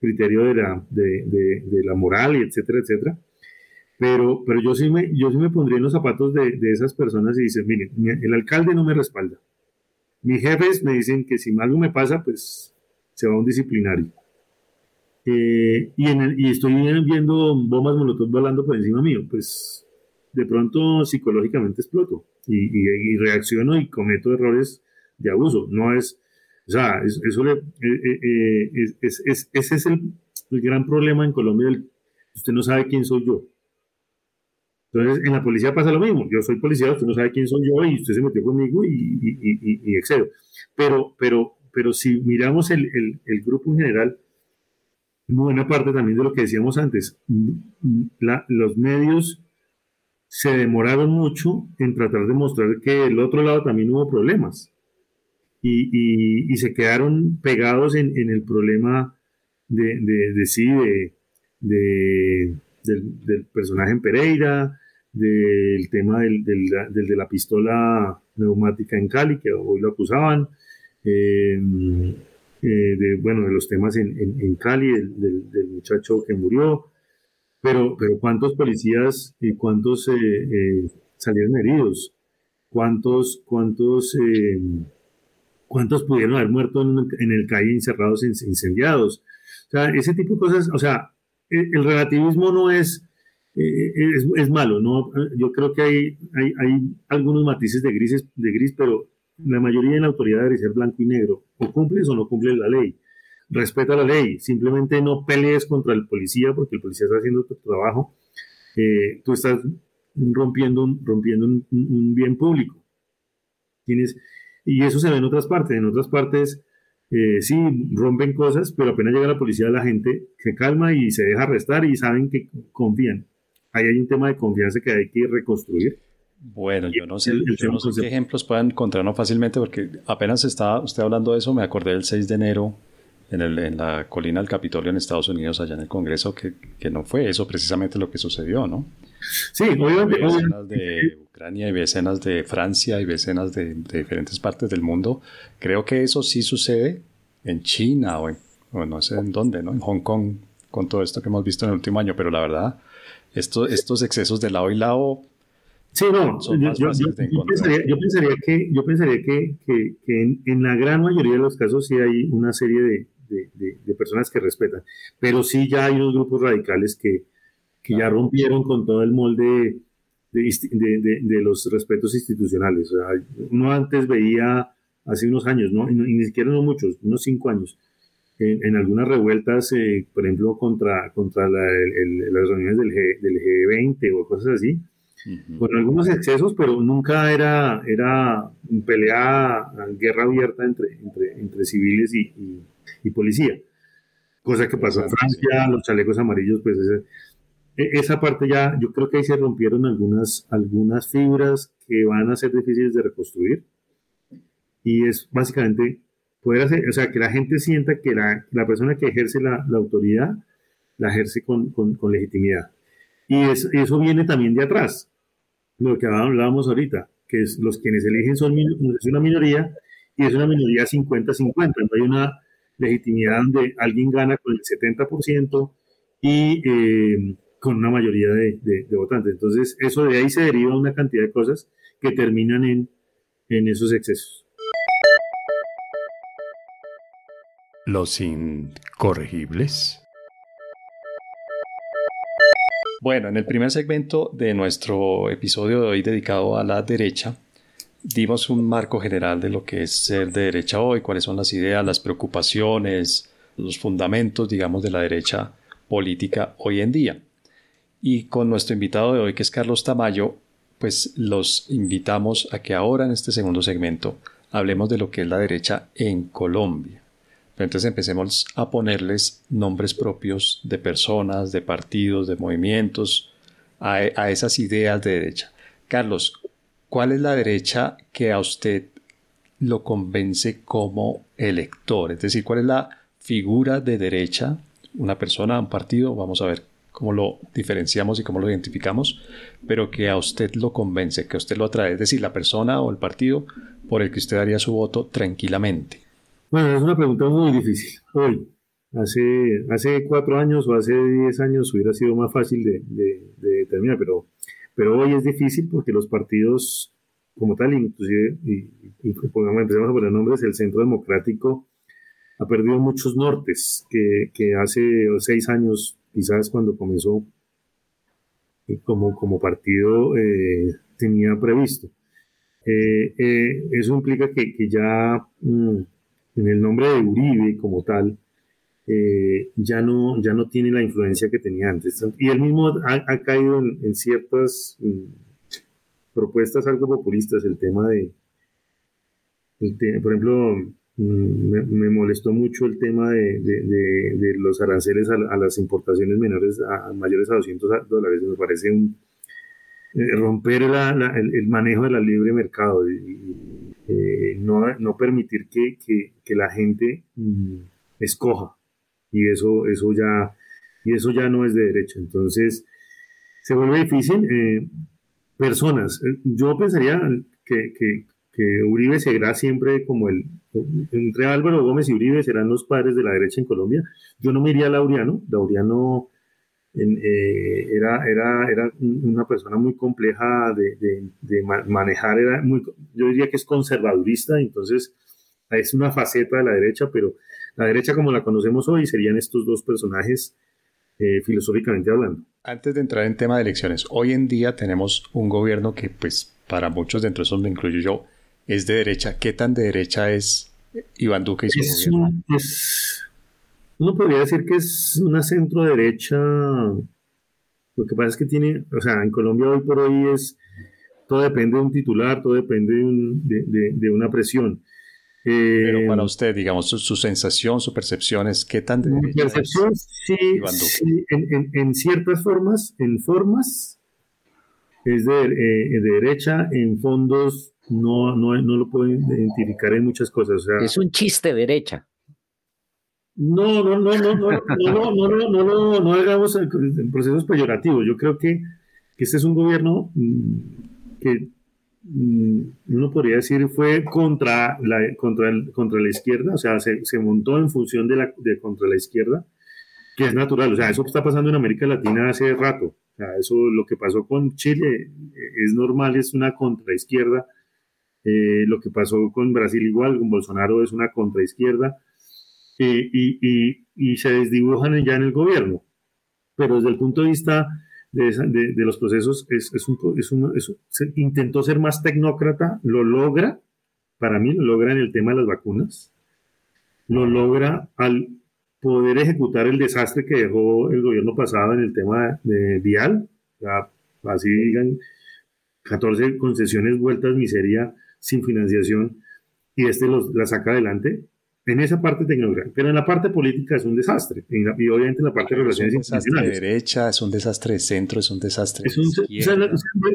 criterio de la, de, de, la moral y etcétera, etcétera. Pero, pero yo, sí me, yo sí me pondría en los zapatos de, de esas personas y dice, mire, el alcalde no me respalda. Mis jefes me dicen que si algo me pasa, pues se va a un disciplinario. Eh, y, en el, y estoy viendo bombas molotov volando por encima mío, pues de pronto psicológicamente exploto y, y, y, reacciono y cometo errores de abuso. No es, o sea, eso le, eh, eh, eh, es, es, ese es el, el, gran problema en Colombia. usted no sabe quién soy yo. Entonces, en la policía pasa lo mismo. Yo soy policía, usted no sabe quién soy yo y usted se metió conmigo y, y, excedo. Pero, pero, pero si miramos el, grupo en general, buena parte también de lo que decíamos antes, los medios se demoraron mucho en tratar de mostrar que el otro lado también hubo problemas y, se quedaron pegados en, el problema de, sí, de, del, personaje en Pereira, del tema del, de la pistola neumática en Cali, que hoy lo acusaban, eh, eh, de, bueno, de los temas en, en, Cali, del, muchacho que murió, pero, pero ¿cuántos policías y cuántos eh, salieron heridos? ¿Cuántos, cuántos ¿Cuántos pudieron haber muerto en, el calle encerrados, incendiados? O sea, ese tipo de cosas, o sea, el relativismo no es, es, es, malo, ¿no? Yo creo que hay, hay, hay, algunos matices de, grises, de gris, pero la mayoría de la autoridad debe ser blanco y negro. O cumples o no cumples la ley. Respeta la ley. Simplemente no pelees contra el policía porque el policía está haciendo tu trabajo. Eh, tú estás rompiendo, rompiendo un, bien público. Tienes, y eso se ve en otras partes. En otras partes, eh, sí, rompen cosas, pero apenas llega la policía, la gente se calma y se deja arrestar y saben que confían. Ahí hay un tema de confianza que hay que reconstruir. Bueno, yo no sé, yo no sé qué ejemplos puedan encontrarnos fácilmente, porque apenas estaba usted hablando de eso, me acordé del 6 de enero en, el, en la colina del Capitolio en Estados Unidos, allá en el Congreso, que, que no fue eso precisamente lo que sucedió, ¿no? Sí, obviamente. Hay escenas de Ucrania y escenas de Francia y escenas de, de, diferentes partes del mundo. Creo que eso sí sucede en China o, en, o no sé en dónde, ¿no? En Hong Kong, con todo esto que hemos visto en el último año, pero la verdad, esto, estos excesos de lado y lado Sí, no, yo, pensaría, que, yo pensaría que, que, en, la gran mayoría de los casos sí hay una serie de, de, personas que respetan, pero sí ya hay unos grupos radicales que, que ya rompieron con todo el molde de, los respetos institucionales. uno antes veía, hace unos años, ¿no? y, ni siquiera no muchos, unos cinco años, en, algunas revueltas, eh, por ejemplo, contra, contra las reuniones del, G, del G20 o cosas así, con algunos excesos, pero nunca era, era pelea, guerra abierta entre, entre, entre civiles y, y, policía. Cosa que pasó en Francia, los chalecos amarillos, pues e, esa parte ya, yo creo que ahí se rompieron algunas, algunas fibras que van a ser difíciles de reconstruir. Y es básicamente o sea, que la gente sienta que la, la persona que ejerce la, la autoridad la ejerce con, con, legitimidad. Y eso viene también de atrás lo que hablábamos ahorita, que es los quienes eligen son es una minoría y es una minoría 50-50, no hay una legitimidad donde alguien gana con el 70% y eh, con una mayoría de, votantes. Entonces, eso de ahí se deriva una cantidad de cosas que terminan en, en esos excesos. Los incorregibles. Bueno, en el primer segmento de nuestro episodio de hoy dedicado a la derecha, dimos un marco general de lo que es ser de derecha hoy, cuáles son las ideas, las preocupaciones, los fundamentos, digamos, de la derecha política hoy en día. Y con nuestro invitado de hoy, que es Carlos Tamayo, pues los invitamos a que ahora en este segundo segmento hablemos de lo que es la derecha en Colombia entonces empecemos a ponerles nombres propios de personas, de partidos, de movimientos, a, esas ideas de derecha. Carlos, ¿cuál es la derecha que a usted lo convence como elector? Es decir, ¿cuál es la figura de derecha? Una persona, un partido, vamos a ver cómo lo diferenciamos y cómo lo identificamos, pero que a usted lo convence, que a usted lo atrae, es decir, la persona o el partido por el que usted daría su voto tranquilamente. Bueno, es una pregunta muy difícil. Hoy, hace, hace cuatro años o hace diez años hubiera sido más fácil de, determinar, pero, pero hoy es difícil porque los partidos como tal, inclusive, y, empezamos a poner nombres, el Centro Democrático ha perdido muchos nortes que, que hace seis años, quizás cuando comenzó eh, como, como partido, eh, tenía previsto. Eh, eso implica que, que ya... Mm, en el nombre de Uribe como tal, eh, ya, no, ya no tiene la influencia que tenía antes. Y él mismo ha, caído en, ciertas mm, propuestas algo populistas, el tema de, por ejemplo, mm, me, molestó mucho el tema de, de, los aranceles a, las importaciones menores, a, mayores a 200 dólares. Me parece un, eh, romper el, manejo de la libre mercado y, eh, no, no, permitir que, la gente mm, escoja. Y eso, eso, ya, y eso ya no es de derecho. Entonces, se vuelve difícil. Eh, personas, yo pensaría que, que, Uribe seguirá siempre como el, entre Álvaro Gómez y Uribe serán los padres de la derecha en Colombia. Yo no me iría a Laureano, Laureano eh, era, era, era una persona muy compleja de, de, manejar, era muy, yo diría que es conservadurista, entonces es una faceta de la derecha, pero la derecha como la conocemos hoy serían estos dos personajes eh, filosóficamente hablando. Antes de entrar en tema de elecciones, hoy en día tenemos un gobierno que, pues, para muchos, dentro de eso me incluyo yo, es de derecha. ¿Qué tan de derecha es Iván Duque y su Es gobierno? es- uno podría decir que es una centro derecha. Lo que pasa es que tiene, o sea, en Colombia hoy por hoy es, todo depende de un titular, todo depende de, un- de- de- de una presión. Eh, Pero para usted, digamos, su, su sensación, su percepción es qué tan de Mi es. percepción, sí, en, en- en ciertas formas, en formas, es de, eh, de derecha, en fondos no, no, no lo puedo identificar en muchas cosas. O sea, Es un chiste derecha. No, no, no, no, no, no, no, no, no, no, no, hagamos eh, procesos peyorativos. Yo creo que, que este es un gobierno mm, que mm, uno podría decir fue contra la, contra el- contra la izquierda, o sea, se, se montó en función de la, de contra la izquierda, que es natural, o sea, eso está pasando en América Latina hace rato, o sea, eso lo que pasó con Chile eh, es normal, es una contraizquierda, eh, lo que pasó con Brasil igual, con Bolsonaro es una contraizquierda, eh, y, y, y se desdibujan ya en el gobierno, pero desde el punto de vista de, esa- de- de los procesos es, es un, es un- es se intentó ser más tecnócrata, lo logra, para mí lo logra en el tema de las vacunas, lo logra al poder ejecutar el desastre que dejó el gobierno pasado en el tema de vial, ya, así digan, 14 concesiones vueltas miseria sin financiación y este los, la saca adelante en esa parte tecnológica, pero en la parte política es un desastre y, la- y obviamente en la parte de Es un relaciones desastre de internacionales. derecha, es un desastre de centro, es un desastre de Es un, izquierda,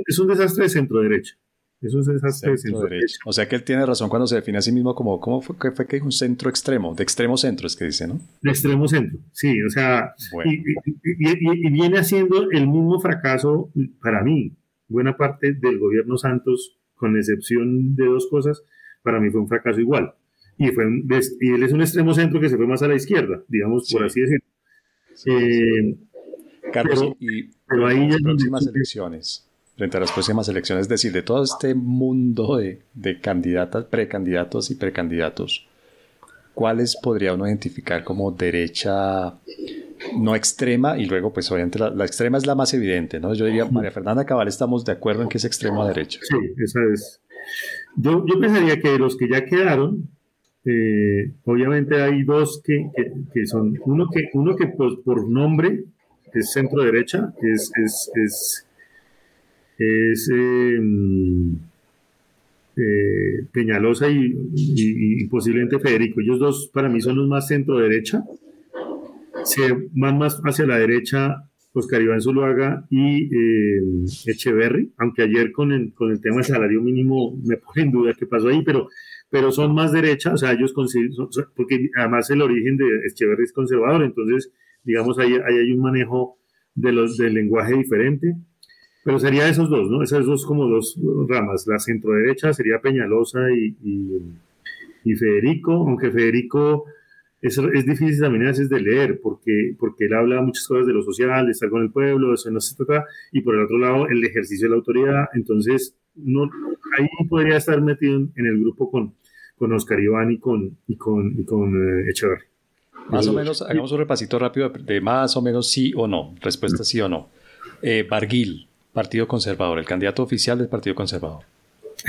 es un desastre de centro derecha. Es un desastre de centro centro derecha. O sea que él tiene razón cuando se define a sí mismo como, ¿cómo fue que fue que un centro extremo? De extremo centro es que dice, ¿no? De extremo centro, sí, o sea, Bueno. y, y- y- y viene haciendo el mismo fracaso para mí. Buena parte del gobierno Santos, con excepción de dos cosas, para mí fue un fracaso igual. Y, fue un y él es un extremo centro que se fue más a la izquierda, digamos, por Sí. así decirlo. Sí, Eh, Carlos, pero- y pero ahí las ya próximas elecciones, frente a las próximas elecciones, es decir, de todo este mundo de, de candidatas, precandidatos y precandidatos, ¿cuáles podría uno identificar como derecha no extrema? Y luego, pues obviamente la, la extrema es la más evidente, ¿no? Yo diría, María Fernanda Cabal, estamos de acuerdo en que es extremo derecha. Sí, esa es. Yo, yo pensaría que de los que ya quedaron, eh, obviamente hay dos que, que- son, uno que, uno que por, por nombre es centro derecha, es, es, es, es, mm, eh, Peñalosa y posiblemente Federico. Ellos dos para mí son los más centro derecha. Se van más hacia la derecha Oscar Iván Zuluaga y eh, Echeverry, aunque ayer con el, con el tema del salario mínimo me pone en duda qué pasó ahí, pero, pero son más derecha, o sea, ellos son- porque además el origen de Echeverry es conservador, entonces, digamos, ahí, ahí hay un manejo de los, del lenguaje diferente, pero sería esos dos, ¿no? Esas dos como dos ramas, la centro derecha sería Peñalosa y, y Federico, aunque Federico es, es difícil también a veces de leer porque, porque él habla muchas cosas de lo social, de estar con el pueblo, eso no se trata, y por el otro lado el ejercicio de la autoridad, entonces no, ahí podría estar metido en, en el grupo con, con Oscar Iván y con, y con, y con eh, Echeverry. Más o menos, hagamos un repasito rápido de, de más o menos sí o no, respuesta sí o no. Eh, Barguil, Partido Conservador, el candidato oficial del Partido Conservador.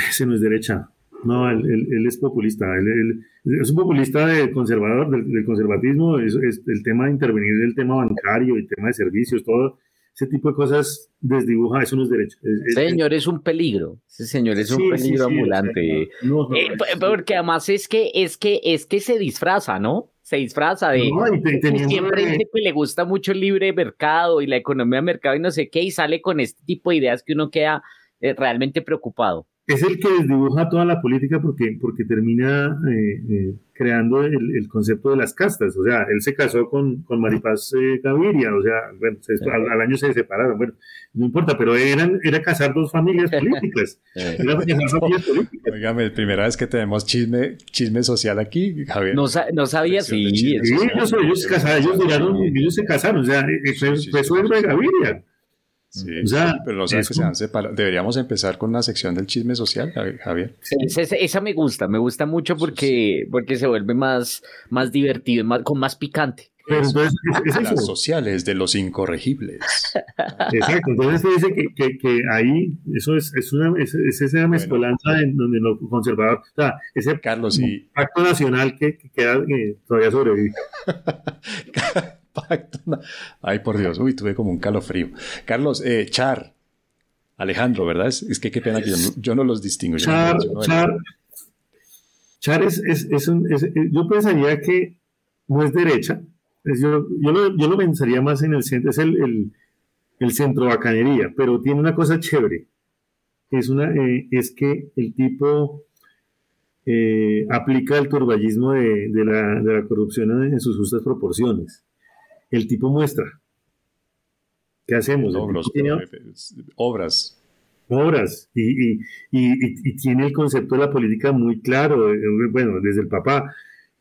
Ese no es derecha. No, él, él- él es populista. Él, él- es un populista de conservador, del, del conservatismo. Es, es el tema de intervenir en el tema bancario, el tema de servicios, todo ese tipo de cosas desdibuja. Eso no es derecho. Es- Señor es un peligro. Ese señor es un Sí, peligro sí, ambulante. no, no, Eh, p- porque además es que, es que, es que se disfraza, ¿no? Se disfraza de. No, y te- y siempre dice que le gusta mucho el libre mercado y la economía de mercado y no sé qué, y sale con este tipo de ideas que uno queda eh, realmente preocupado. Es el que desdibuja toda la política porque, porque termina eh, eh, creando el, el concepto de las castas. O sea, él se casó con, con Maripaz eh, Gaviria, o sea, bueno, se- al, al año se separaron, bueno, no importa, pero eran, era casar dos familias *laughs* políticas. Era casar familias políticas. Óigame, primera vez que tenemos chisme, chisme social aquí, Javier. No, sa- no sabía si. Sí, ellos, ellos se casaron, ellos duraron, ellos se casaron, o sea, eh, fue, Sí, sí, fue sí, suegro de sí. Gaviria. Sí, O sea, sí, pero no sabes es que se han separado. Deberíamos empezar con una sección del chisme social, Javi- Javier. Esa, esa- esa me gusta, me gusta mucho porque, porque se vuelve más, más divertido, más, con más picante. Las sociales de los incorregibles. *laughs* Exacto, entonces dice que, que, ahí eso es, es, una, es, esa mezcolanza en donde lo conservador, o sea, ese Carlos, y... pacto nacional que, queda, que todavía sobrevive. *laughs* pacto, ay por Dios, uy, tuve como un calofrío. Carlos, eh, Char, Alejandro, ¿verdad? Es, que qué pena que yo no, los distingo. Char, Char, Char es, es, un, yo pensaría que no es derecha, yo, yo, lo, yo, lo, pensaría más en el centro, es el, el, centro bacanería, pero tiene una cosa chévere. Es, una, eh, es que el tipo eh, aplica el turballismo de, de, la, de, la, corrupción en, sus justas proporciones. El tipo muestra. ¿Qué hacemos? obras. Obras. Y, y, y, tiene el concepto de la política muy claro. Eh, bueno, desde el papá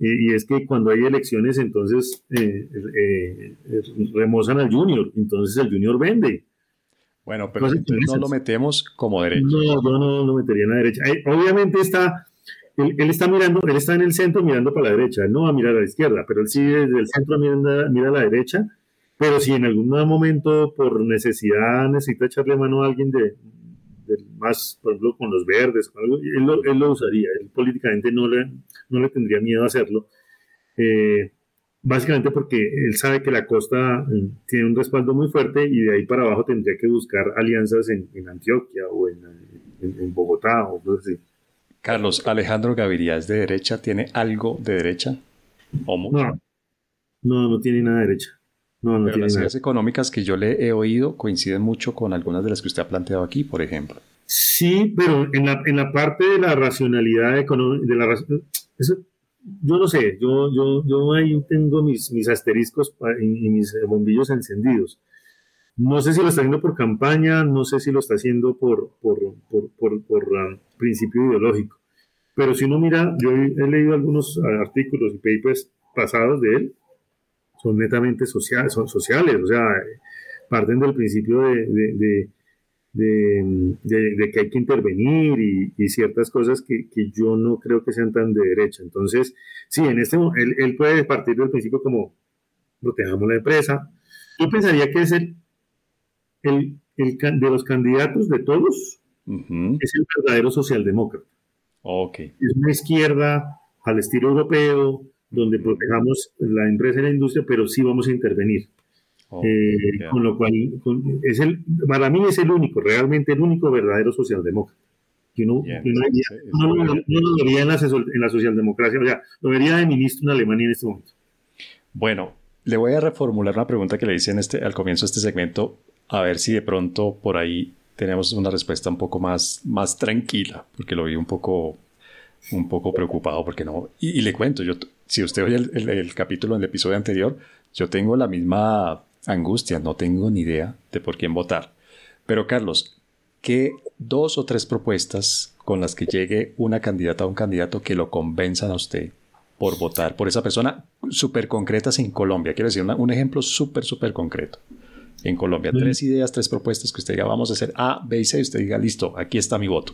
y, es que cuando hay elecciones, entonces eh, eh, eh, remozan al Junior, entonces el Junior vende. Bueno, pero no lo metemos como derecha. No, yo no lo metería en la derecha. obviamente está, él, está mirando, él está en el centro mirando para la derecha, él no va a mirar a la izquierda, pero él sí desde el centro mira, mira a la derecha. Pero si en algún momento por necesidad necesita echarle mano a alguien de, más, por ejemplo, con los verdes, él, lo, usaría, él políticamente no le, no le tendría miedo a hacerlo, eh, básicamente porque él sabe que la costa eh, tiene un respaldo muy fuerte y de ahí para abajo tendría que buscar alianzas en, Antioquia o en, Bogotá o cosas así. Carlos, Alejandro Gaviria es de derecha, ¿tiene algo de derecha? ¿Homo? No, no, no tiene nada de derecha. No, Pero las ideas económicas que yo le he oído coinciden mucho con algunas de las que usted ha planteado aquí, por ejemplo. Sí, pero en la, en la parte de la racionalidad económica, de la, eso, yo no sé, yo, yo, yo ahí tengo mis, mis asteriscos y, mis bombillos encendidos. No sé si lo está haciendo por campaña, no sé si lo está haciendo por, por, por, por, por um, principio ideológico. Pero si uno mira, yo he leído algunos artículos y papers pasados de él, son netamente sociales, son sociales, o sea, parten del principio de, de, que hay que intervenir y, ciertas cosas que, yo no creo que sean tan de derecha. Entonces, sí, en este él, él puede partir del principio como protejamos la empresa. Yo pensaría que es el, el, de los candidatos de todos, es el verdadero socialdemócrata. Okay. Es una izquierda al estilo europeo, donde protejamos la empresa y la industria, pero sí vamos a intervenir. Oh, eh, con lo cual, es el, para mí es el único, realmente el único verdadero socialdemócrata. Que uno, no, lo vería en la, en la, socialdemocracia, o sea, lo vería de ministro en Alemania en este momento. Bueno, le voy a reformular una pregunta que le hice en este, al comienzo de este segmento, a ver si de pronto por ahí tenemos una respuesta un poco más, más tranquila, porque lo vi un poco, un poco preocupado, porque no. Y, le cuento, yo si usted oye el, capítulo en el episodio anterior, yo tengo la misma angustia, no tengo ni idea de por quién votar. Pero Carlos, ¿qué dos o tres propuestas con las que llegue una candidata o un candidato que lo convenzan a usted por votar por esa persona súper concretas en Colombia? Quiero decir, un ejemplo súper, súper concreto. En Colombia, tres ideas, tres propuestas que usted diga, vamos a hacer A, B y C, y usted diga, listo, aquí está mi voto.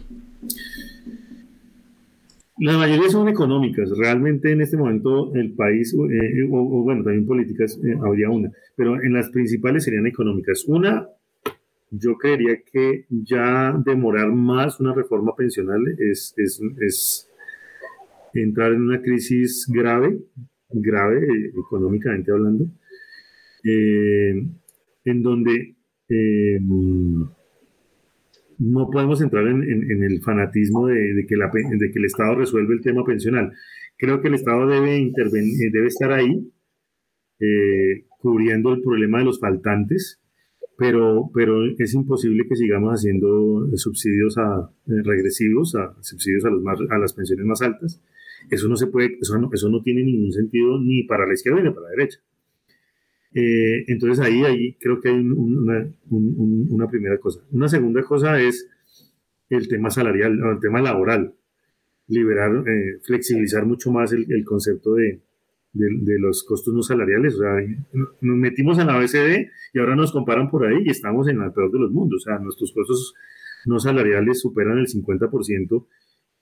La mayoría son económicas. Realmente en este momento el país, eh, o, bueno, también políticas, eh, habría una, pero en las principales serían económicas. Una, yo creería que ya demorar más una reforma pensional es, es, es entrar en una crisis grave, grave eh, económicamente hablando, en donde no podemos entrar en, el fanatismo de, que de, que el Estado resuelve el tema pensional. Creo que el Estado debe, intervenir, eh, debe estar ahí eh, cubriendo el problema de los faltantes, pero, pero es imposible que sigamos haciendo subsidios a, eh, regresivos, a, subsidios a, los a las pensiones más altas. Eso no se puede, eso no, eso no tiene ningún sentido ni para la izquierda ni para la derecha. Eh, entonces ahí, ahí creo que hay una, primera cosa. Una segunda cosa es el tema salarial, el tema laboral. Liberar, eh, flexibilizar mucho más el, concepto de, de, los costos no salariales. O sea, nos metimos en la OECD y ahora nos comparan por ahí y estamos en el peor de los mundos. O sea, nuestros costos no salariales superan el 50%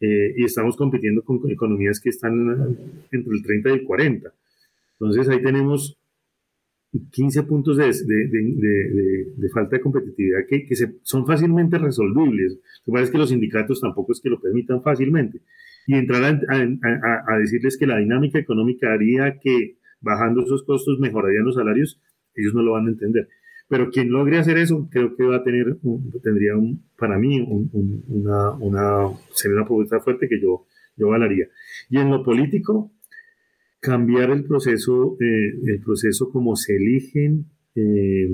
eh, y estamos compitiendo con economías que están entre el 30 y el 40. Entonces ahí tenemos 15 puntos de, de, falta de competitividad que, que son fácilmente resolvibles. Lo que pasa es que los sindicatos tampoco es que lo permitan fácilmente. Y entrar a, a, decirles que la dinámica económica haría que bajando esos costos mejorarían los salarios, ellos no lo van a entender. Pero quien logre hacer eso, creo que va a tener, tendría un, para mí una, una, sería una propuesta fuerte que yo, yo valaría. Y en lo político, cambiar el proceso, eh, el proceso como se eligen eh,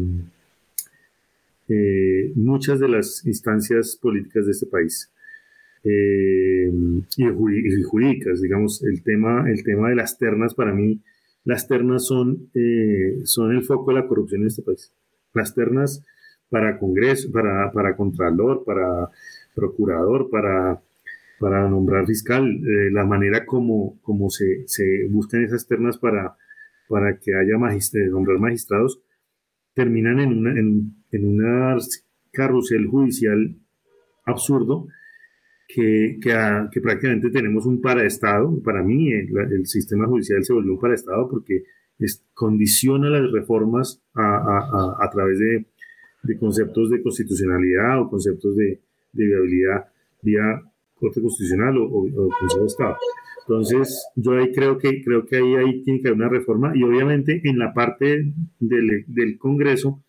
eh, muchas de las instancias políticas de este país. y, jurídicas, digamos, el tema, el tema de las ternas, para mí, las ternas son, son el foco de la corrupción en este país. Las ternas para Congreso, para, para Contralor, para Procurador, para para nombrar fiscal, eh, la manera como, como se, se, buscan esas ternas para, para que haya nombrar magistrados, terminan en una, en, en carrusel judicial absurdo que, que, que, prácticamente tenemos un paraestado. Para mí, el, sistema judicial se volvió un paraestado porque condiciona las reformas a, a, a, través de, de, conceptos de constitucionalidad o conceptos de, de viabilidad vía Corte Constitucional o, o, Consejo de Estado. Entonces, yo ahí creo que, creo que ahí, ahí tiene que haber una reforma y obviamente en la parte del, del Congreso,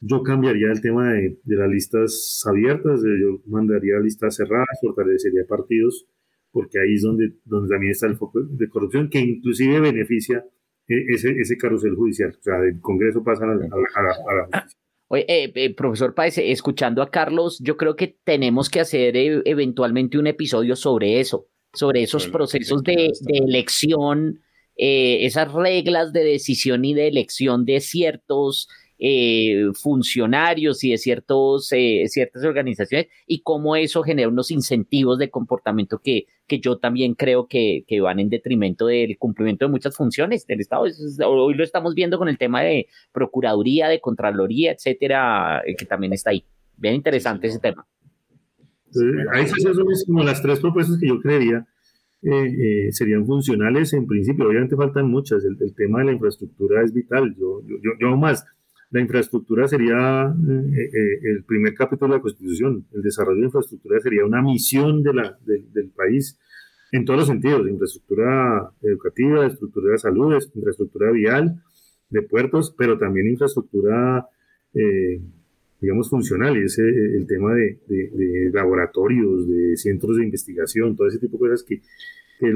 yo cambiaría el tema de, de, las listas abiertas, yo mandaría listas cerradas, fortalecería partidos, porque ahí es donde, donde también está el foco de corrupción, que inclusive beneficia eh, ese, ese carrusel judicial. O sea, del Congreso pasa a la, a la, a la Oye, eh, eh, profesor Páez, escuchando a Carlos, yo creo que tenemos que hacer eh, eventualmente un episodio sobre eso, sobre esos procesos de, elección, esas reglas de decisión y de elección de ciertos funcionarios y de ciertos, ciertas organizaciones y cómo eso genera unos incentivos de comportamiento que, que yo también creo que, que, van en detrimento del cumplimiento de muchas funciones del Estado. Hoy lo estamos viendo con el tema de Procuraduría, de Contraloría, etcétera, eh, que también está ahí. Bien interesante ese tema. ahí son como las tres propuestas que yo creería eh, eh, serían funcionales en principio. Obviamente faltan muchas. El, tema de la infraestructura es vital. Yo, yo, yo, más, la infraestructura sería el primer capítulo de la Constitución. El desarrollo de infraestructura sería una misión de la, del país en todos los sentidos, infraestructura educativa, estructura de salud, infraestructura vial, de puertos, pero también infraestructura, eh, digamos, funcional, y ese, el tema de, laboratorios, de centros de investigación, todo ese tipo de cosas que,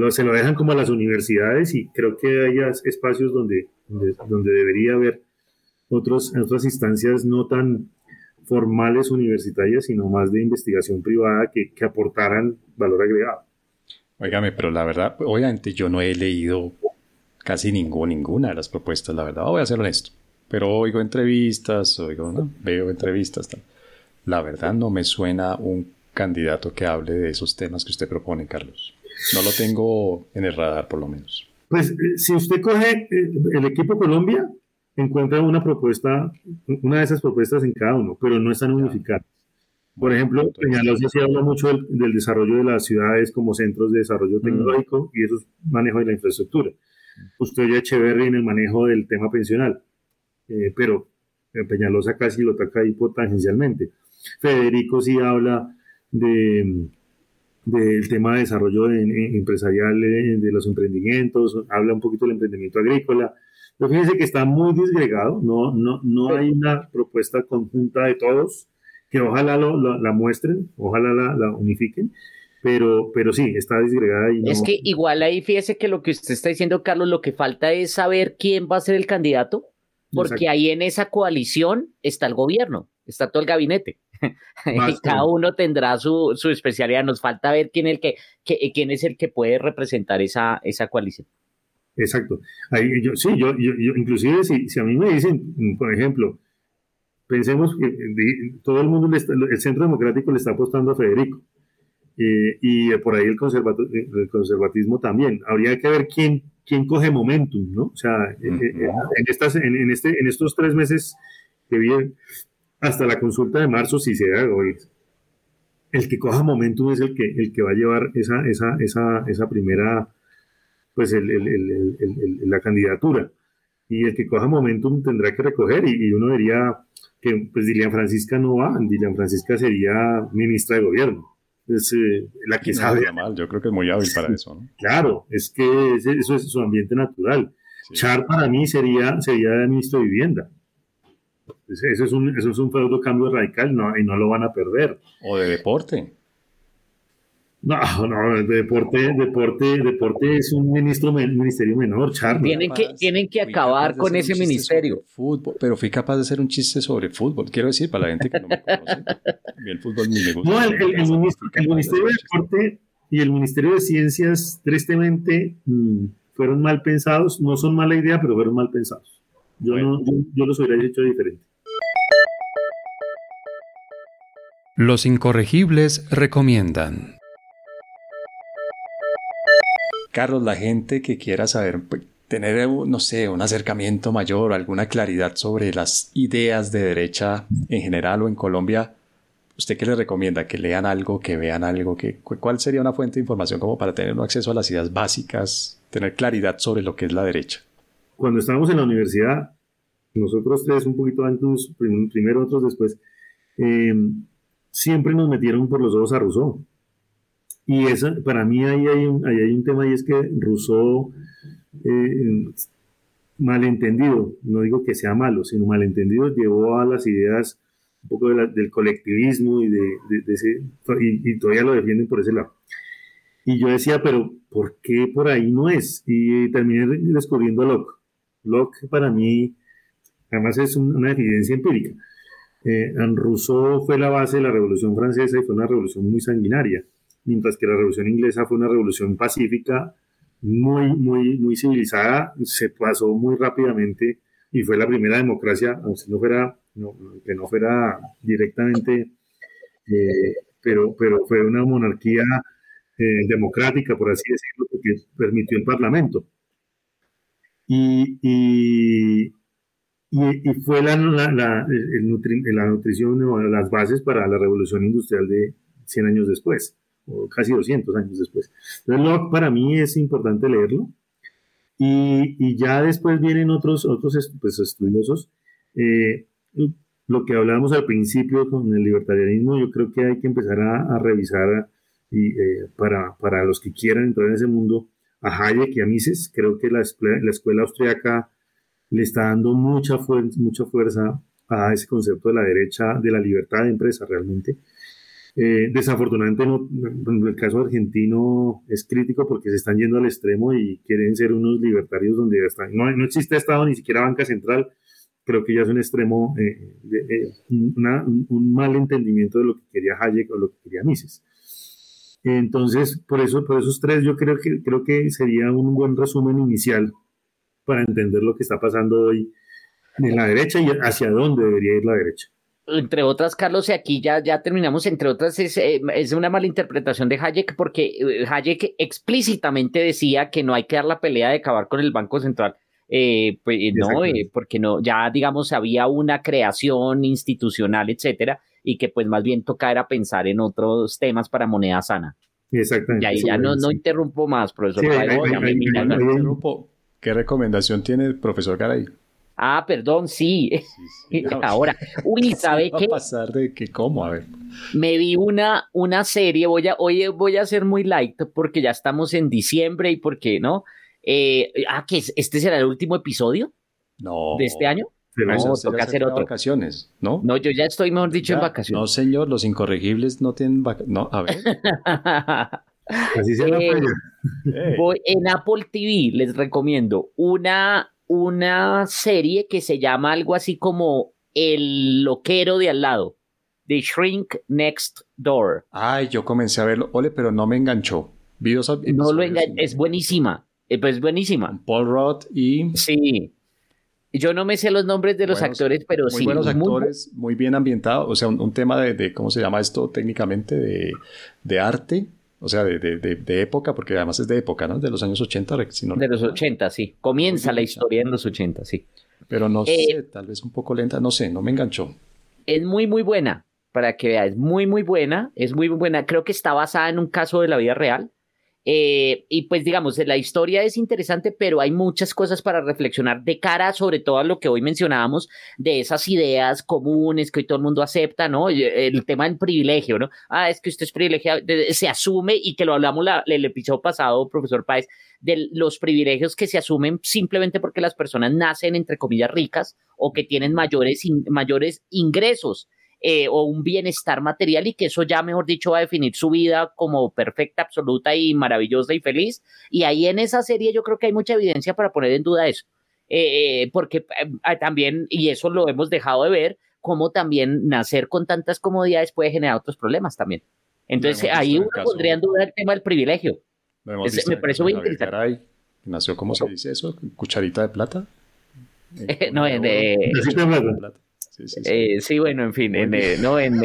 se lo dejan como a las universidades y creo que hay espacios donde, donde, debería haber otros, otras instancias no tan formales universitarias, sino más de investigación privada que, que aportaran valor agregado. Óigame, pero la verdad, obviamente yo no he leído casi ninguna, ninguna de las propuestas, la verdad, voy a ser honesto. Pero oigo entrevistas, oigo, ¿no? veo entrevistas. La verdad no me suena un candidato que hable de esos temas que usted propone, Carlos. No lo tengo en el radar, por lo menos. Pues eh, si usted coge eh, el equipo Colombia, encuentra una propuesta, una de esas propuestas en cada uno, pero no están unificadas. Por ejemplo, Peñalosa se habla mucho del, desarrollo de las ciudades como centros de desarrollo mm. tecnológico y eso es manejo de la infraestructura. Usted ya Echeverry en el manejo del tema pensional, eh, pero Peñalosa casi lo toca ahí tangencialmente. Federico sí habla de del tema de desarrollo empresarial eh, de los emprendimientos, habla un poquito del emprendimiento agrícola. Pero fíjense que está muy disgregado, no, no, no hay una propuesta conjunta de todos que ojalá lo, la muestren, ojalá la, unifiquen, pero, pero sí, está disgregada. Y Es que igual ahí fíjese que lo que usted está diciendo, Carlos, lo que falta es saber quién va a ser el candidato, porque ahí en esa coalición está el gobierno, está todo el gabinete. *laughs* y cada uno tendrá su, su, especialidad. Nos falta ver quién, el que, quién es el que puede representar esa, esa coalición. Exacto. Ahí, yo, sí, yo, yo, inclusive si, si, a mí me dicen, por ejemplo, pensemos que todo el mundo, el centro democrático le está apostando a Federico. Eh, y por ahí el, el, conservatismo también. Habría que ver quién, quién coge momentum, ¿no? O sea, eh, eh, en, estas, en, este, en estos tres meses que vienen, hasta la consulta de marzo, si se da hoy, el que coja momentum es el que, el que va a llevar esa, esa, esa, esa primera, pues el, la candidatura. y el que coja momentum tendrá que recoger y, uno diría que pues Dilian Francisca no va, Dilian Francisca sería ministra de gobierno. Es eh, la que sabe. Mal, yo creo que es muy hábil para eso. ¿no? Claro, es que eso es su ambiente natural. Char para mí sería, sería ministro de vivienda. Eso es un, eso es un feudo cambio radical no, y no lo van a perder. O de deporte. No, *laughs* no, deporte, deporte, deporte es un ministro, ministerio menor, Charlie. Tienen que, tienen que acabar con ese ministerio. Fútbol, pero fui capaz de hacer un chiste sobre fútbol. Quiero decir, para la gente que no me conoce, *laughs* el fútbol ni me gusta. No, el, el, ministerio de deporte y el ministerio de ciencias, tristemente, mm, fueron mal pensados. No son mala idea, pero fueron mal pensados. Yo, no, yo, yo los hubiera hecho diferente. Los incorregibles recomiendan. Carlos, la gente que quiera saber, pues, tener, no sé, un acercamiento mayor, alguna claridad sobre las ideas de derecha en general o en Colombia, ¿usted qué le recomienda? ¿Que lean algo, que vean algo? Que, ¿Cuál sería una fuente de información como para tener un acceso a las ideas básicas, tener claridad sobre lo que es la derecha? Cuando estábamos en la universidad, nosotros tres, un poquito antes, primero otros después, eh, siempre nos metieron por los ojos a Rousseau. Y eso, para mí ahí hay, un, hay un tema y es que Rousseau, eh, malentendido, no digo que sea malo, sino malentendido, llevó a las ideas un poco del colectivismo y, de, ese, y, todavía lo defienden por ese lado. Y yo decía, pero ¿por qué por ahí no es? Y terminé descubriendo a Locke. Locke para mí, además es una evidencia empírica. Eh, Rousseau fue la base de la Revolución Francesa y fue una revolución muy sanguinaria mientras que la Revolución Inglesa fue una revolución pacífica, muy, muy, muy civilizada, se pasó muy rápidamente y fue la primera democracia, aunque no fuera, que no fuera directamente, eh, pero, pero fue una monarquía eh, democrática, por así decirlo, porque permitió el Parlamento. Y, y, y, fue la, la, la, la nutrición, las bases para la revolución industrial de 100 años después casi 200 años después. Entonces, Locke para mí es importante leerlo. Y, ya después vienen otros, otros pues, estudiosos. Eh, lo que hablábamos al principio con el libertarianismo, yo creo que hay que empezar a, revisar y, eh, para, para, los que quieran entrar en ese mundo a Hayek y a Mises. Creo que la, la escuela austriaca le está dando mucha, mucha fuerza a ese concepto de la derecha, de la libertad de empresa realmente. Eh, desafortunadamente, no, el caso argentino es crítico porque se están yendo al extremo y quieren ser unos libertarios donde están, no, no existe Estado, ni siquiera banca central. Creo que ya es un extremo, eh, eh, un mal entendimiento de lo que quería Hayek o lo que quería Mises. Entonces, por eso, por esos tres, yo creo que, creo que sería un buen resumen inicial para entender lo que está pasando hoy en la derecha y hacia dónde debería ir la derecha entre otras, Carlos, y aquí ya, ya terminamos, entre otras, es, eh, es una mala interpretación de Hayek porque eh, Hayek explícitamente decía que no hay que dar la pelea de acabar con el Banco Central. Eh, pues no, porque no, ya digamos había una creación institucional, etcétera, y que pues más bien toca era pensar en otros temas para moneda sana. Exactamente. Ya, ya no, no interrumpo más, profesor. ¿Qué recomendación tiene el profesor Garay? Ah, perdón, sí. *laughs* Ahora, uy, *laughs* ¿sabe qué? a pasar de que cómo? A ver. Me vi una, una serie, voy a, hoy voy a ser muy light porque ya estamos en diciembre y porque, ¿no? Eh, ah, que este será el último episodio no. de este año. No, toca hacer otro. vacaciones, ¿no? No, yo ya estoy, mejor dicho, en vacaciones. No, señor, los incorregibles no tienen vacaciones. No, a ver. *laughs* Así se eh, voy en Apple TV, les recomiendo una una serie que se llama algo así como El loquero de al lado, The Shrink Next Door. Ay, yo comencé a verlo, ole, pero no me enganchó. no lo enganchó, es buenísima, eh, pues es buenísima. Paul Roth y... Sí. Yo no me sé los nombres de los actores, pero muy sí. Buenos actores, muy, bien ambientado, o sea, un, tema de, ¿cómo se llama esto técnicamente? De, de arte, o sea, de, de, de, época, porque además es de época, ¿no? De los años 80. de los 80, sí. Comienza la historia en los 80, sí. Pero no eh, sé, tal vez un poco lenta, no sé, no me enganchó. Es muy, muy buena, para que veas, es muy, muy buena, es muy, muy buena. Creo que está basada en un caso de la vida real. Eh, y pues digamos, la historia es interesante, pero hay muchas cosas para reflexionar de cara sobre todo a lo que hoy mencionábamos, de esas ideas comunes que hoy todo el mundo acepta, ¿no? El tema del privilegio, ¿no? Ah, es que usted es privilegiado, se asume y que lo hablamos la, el episodio pasado, profesor Páez, de los privilegios que se asumen simplemente porque las personas nacen, entre comillas, ricas o que tienen mayores, mayores ingresos. Eh, o un bienestar material y que eso ya, mejor dicho, va a definir su vida como perfecta, absoluta y maravillosa y feliz. Y ahí en esa serie yo creo que hay mucha evidencia para poner en duda eso. Eh, eh, porque también, y eso lo hemos dejado de ver, como también nacer con tantas comodidades puede generar otros problemas también. Entonces ahí uno pondría en duda el tema del privilegio. me parece muy interesante. nació, ¿cómo se dice eso? ¿Cucharita de plata? *laughs* no, de, Eh, sí, bueno, en fin, en, eh, no, en,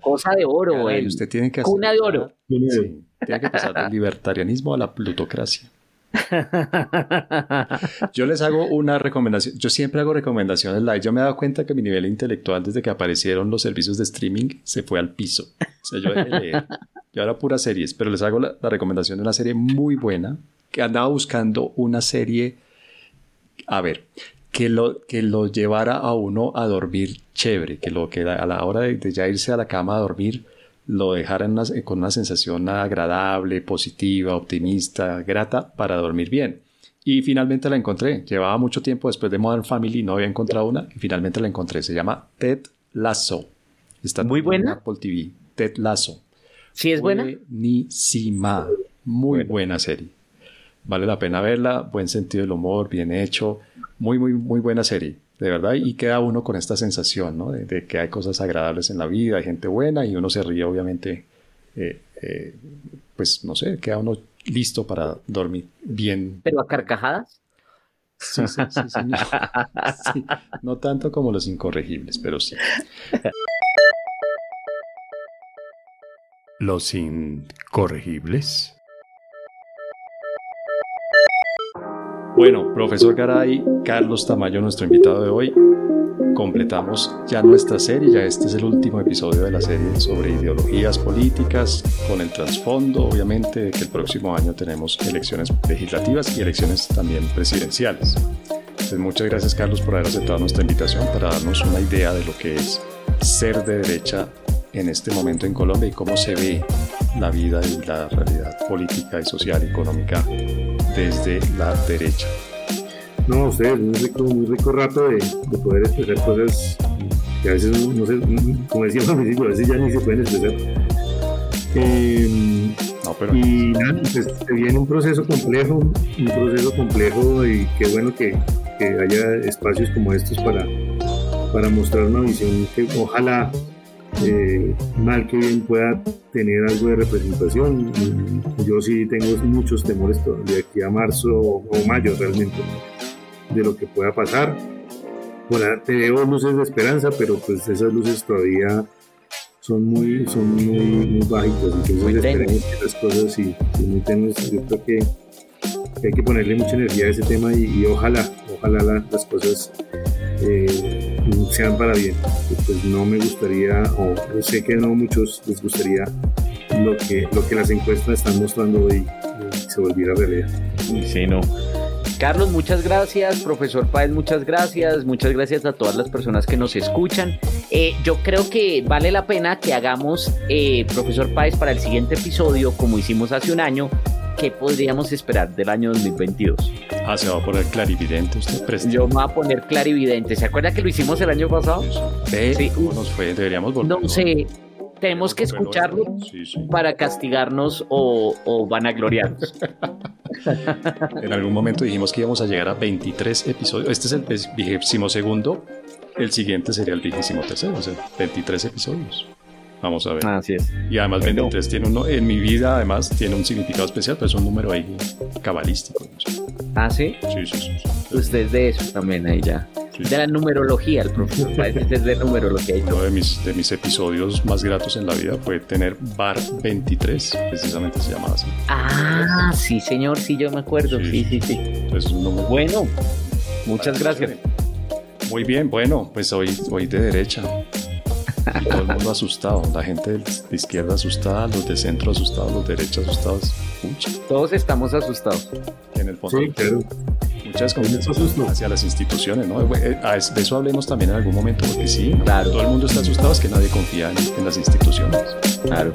cosa de oro. usted tiene que hacer, cuna de oro. tiene que pasar del libertarianismo a la plutocracia. *laughs* Yo les hago una recomendación. Yo siempre hago recomendaciones live. Yo me he dado cuenta que mi nivel intelectual desde que aparecieron los servicios de streaming se fue al piso. O sea, yo dejé leer. Yo ahora puras series, pero les hago la, la recomendación de una serie muy buena que andaba buscando una serie. A ver, que lo, que lo llevara a uno a dormir chévere, que, lo, que a la hora de, ya irse a la cama a dormir lo dejara con una sensación agradable, positiva, optimista, grata para dormir bien. Y finalmente la encontré. Llevaba mucho tiempo después de Modern Family, no había encontrado una y finalmente la encontré. Se llama Ted Lasso. Está muy buena. Apple TV. Ted Lasso. ¿Sí es buena? Buenísima. Muy buena serie. Vale la pena verla. Buen sentido del humor, bien hecho muy, muy, muy buena serie, de verdad, y queda uno con esta sensación, ¿no? De, que hay cosas agradables en la vida, hay gente buena y uno se ríe, obviamente, eh, eh, pues no sé, queda uno listo para dormir bien. ¿Pero a carcajadas? Sí, sí, sí, *laughs* sí, No tanto como los incorregibles, pero sí. Los incorregibles. Bueno, profesor Garay, Carlos Tamayo, nuestro invitado de hoy, completamos ya nuestra serie, ya este es el último episodio de la serie sobre ideologías políticas, con el trasfondo, obviamente, de que el próximo año tenemos elecciones legislativas y elecciones también presidenciales. Entonces, muchas gracias, Carlos, por haber aceptado nuestra invitación para darnos una idea de lo que es ser de derecha en este momento en Colombia y cómo se ve la vida y la realidad política y social y económica desde la derecha. No, usted, muy rico, muy rico rato de, poder expresar cosas que a veces, no sé, como decíamos al principio, a veces ya ni se pueden expresar. Em, no, pero... Y pues se viene un proceso complejo, un proceso complejo y qué bueno que, que haya espacios como estos para, para mostrar una visión que ojalá eh, mal que bien pueda tener algo de representación. Yo sí tengo muchos temores de aquí a marzo o mayo realmente de lo que pueda pasar. Por te veo luces de esperanza, pero pues esas luces todavía son muy, son muy, muy bajitas. Entonces las cosas y, muy Yo creo que, hay que ponerle mucha energía a ese tema y, ojalá, ojalá las cosas eh, sean para bien. Pues no me gustaría, o sé que no muchos les gustaría lo que, lo que las encuestas están mostrando hoy se volviera realidad. Sí, no. Carlos, muchas gracias. Profesor Páez, muchas gracias. Muchas gracias a todas las personas que nos escuchan. Eh, yo creo que vale la pena que hagamos, eh, profesor Páez, para el siguiente episodio, como hicimos hace un año, ¿qué podríamos esperar del año 2022? Ah, se va a poner clarividente usted, presta. Yo me voy a poner clarividente. ¿Se acuerda que lo hicimos el año pasado? Sí. ¿Cómo nos fue? Deberíamos volver. No sé. Tenemos que escucharlo para castigarnos o, o vanagloriarnos. *laughs* en algún momento dijimos que íbamos a llegar a 23 episodios. Este es el vigésimo segundo. El siguiente sería el vigésimo tercero, o sea, 23 episodios. Vamos a ver. Así es. Y además 23 tiene uno, en mi vida además tiene un significado especial, pero es un número ahí cabalístico. ¿Ah, sí? Sí, sí, sí. Usted es de eso también ahí ya. De la numerología, el profesor *laughs* es de numerología. Uno de mis, de mis episodios más gratos en la vida fue tener Bar 23, precisamente se llamaba así. Ah, sí, señor, sí, yo me acuerdo. Sí, sí, sí. es un número. Bueno, muchas gracias. Muy bien, bueno, pues hoy, hoy de derecha. Todo el mundo asustado, la gente de izquierda asustada, los de centro asustados, los de derecha asustados. Pucha. Todos estamos asustados. En el fondo, Sí, claro. muchas confianzas hacia las instituciones, ¿no? Eh, es- De eso hablemos también en algún momento, porque sí, Claro. todo el mundo está asustado, es que nadie confía en, en las instituciones. Claro.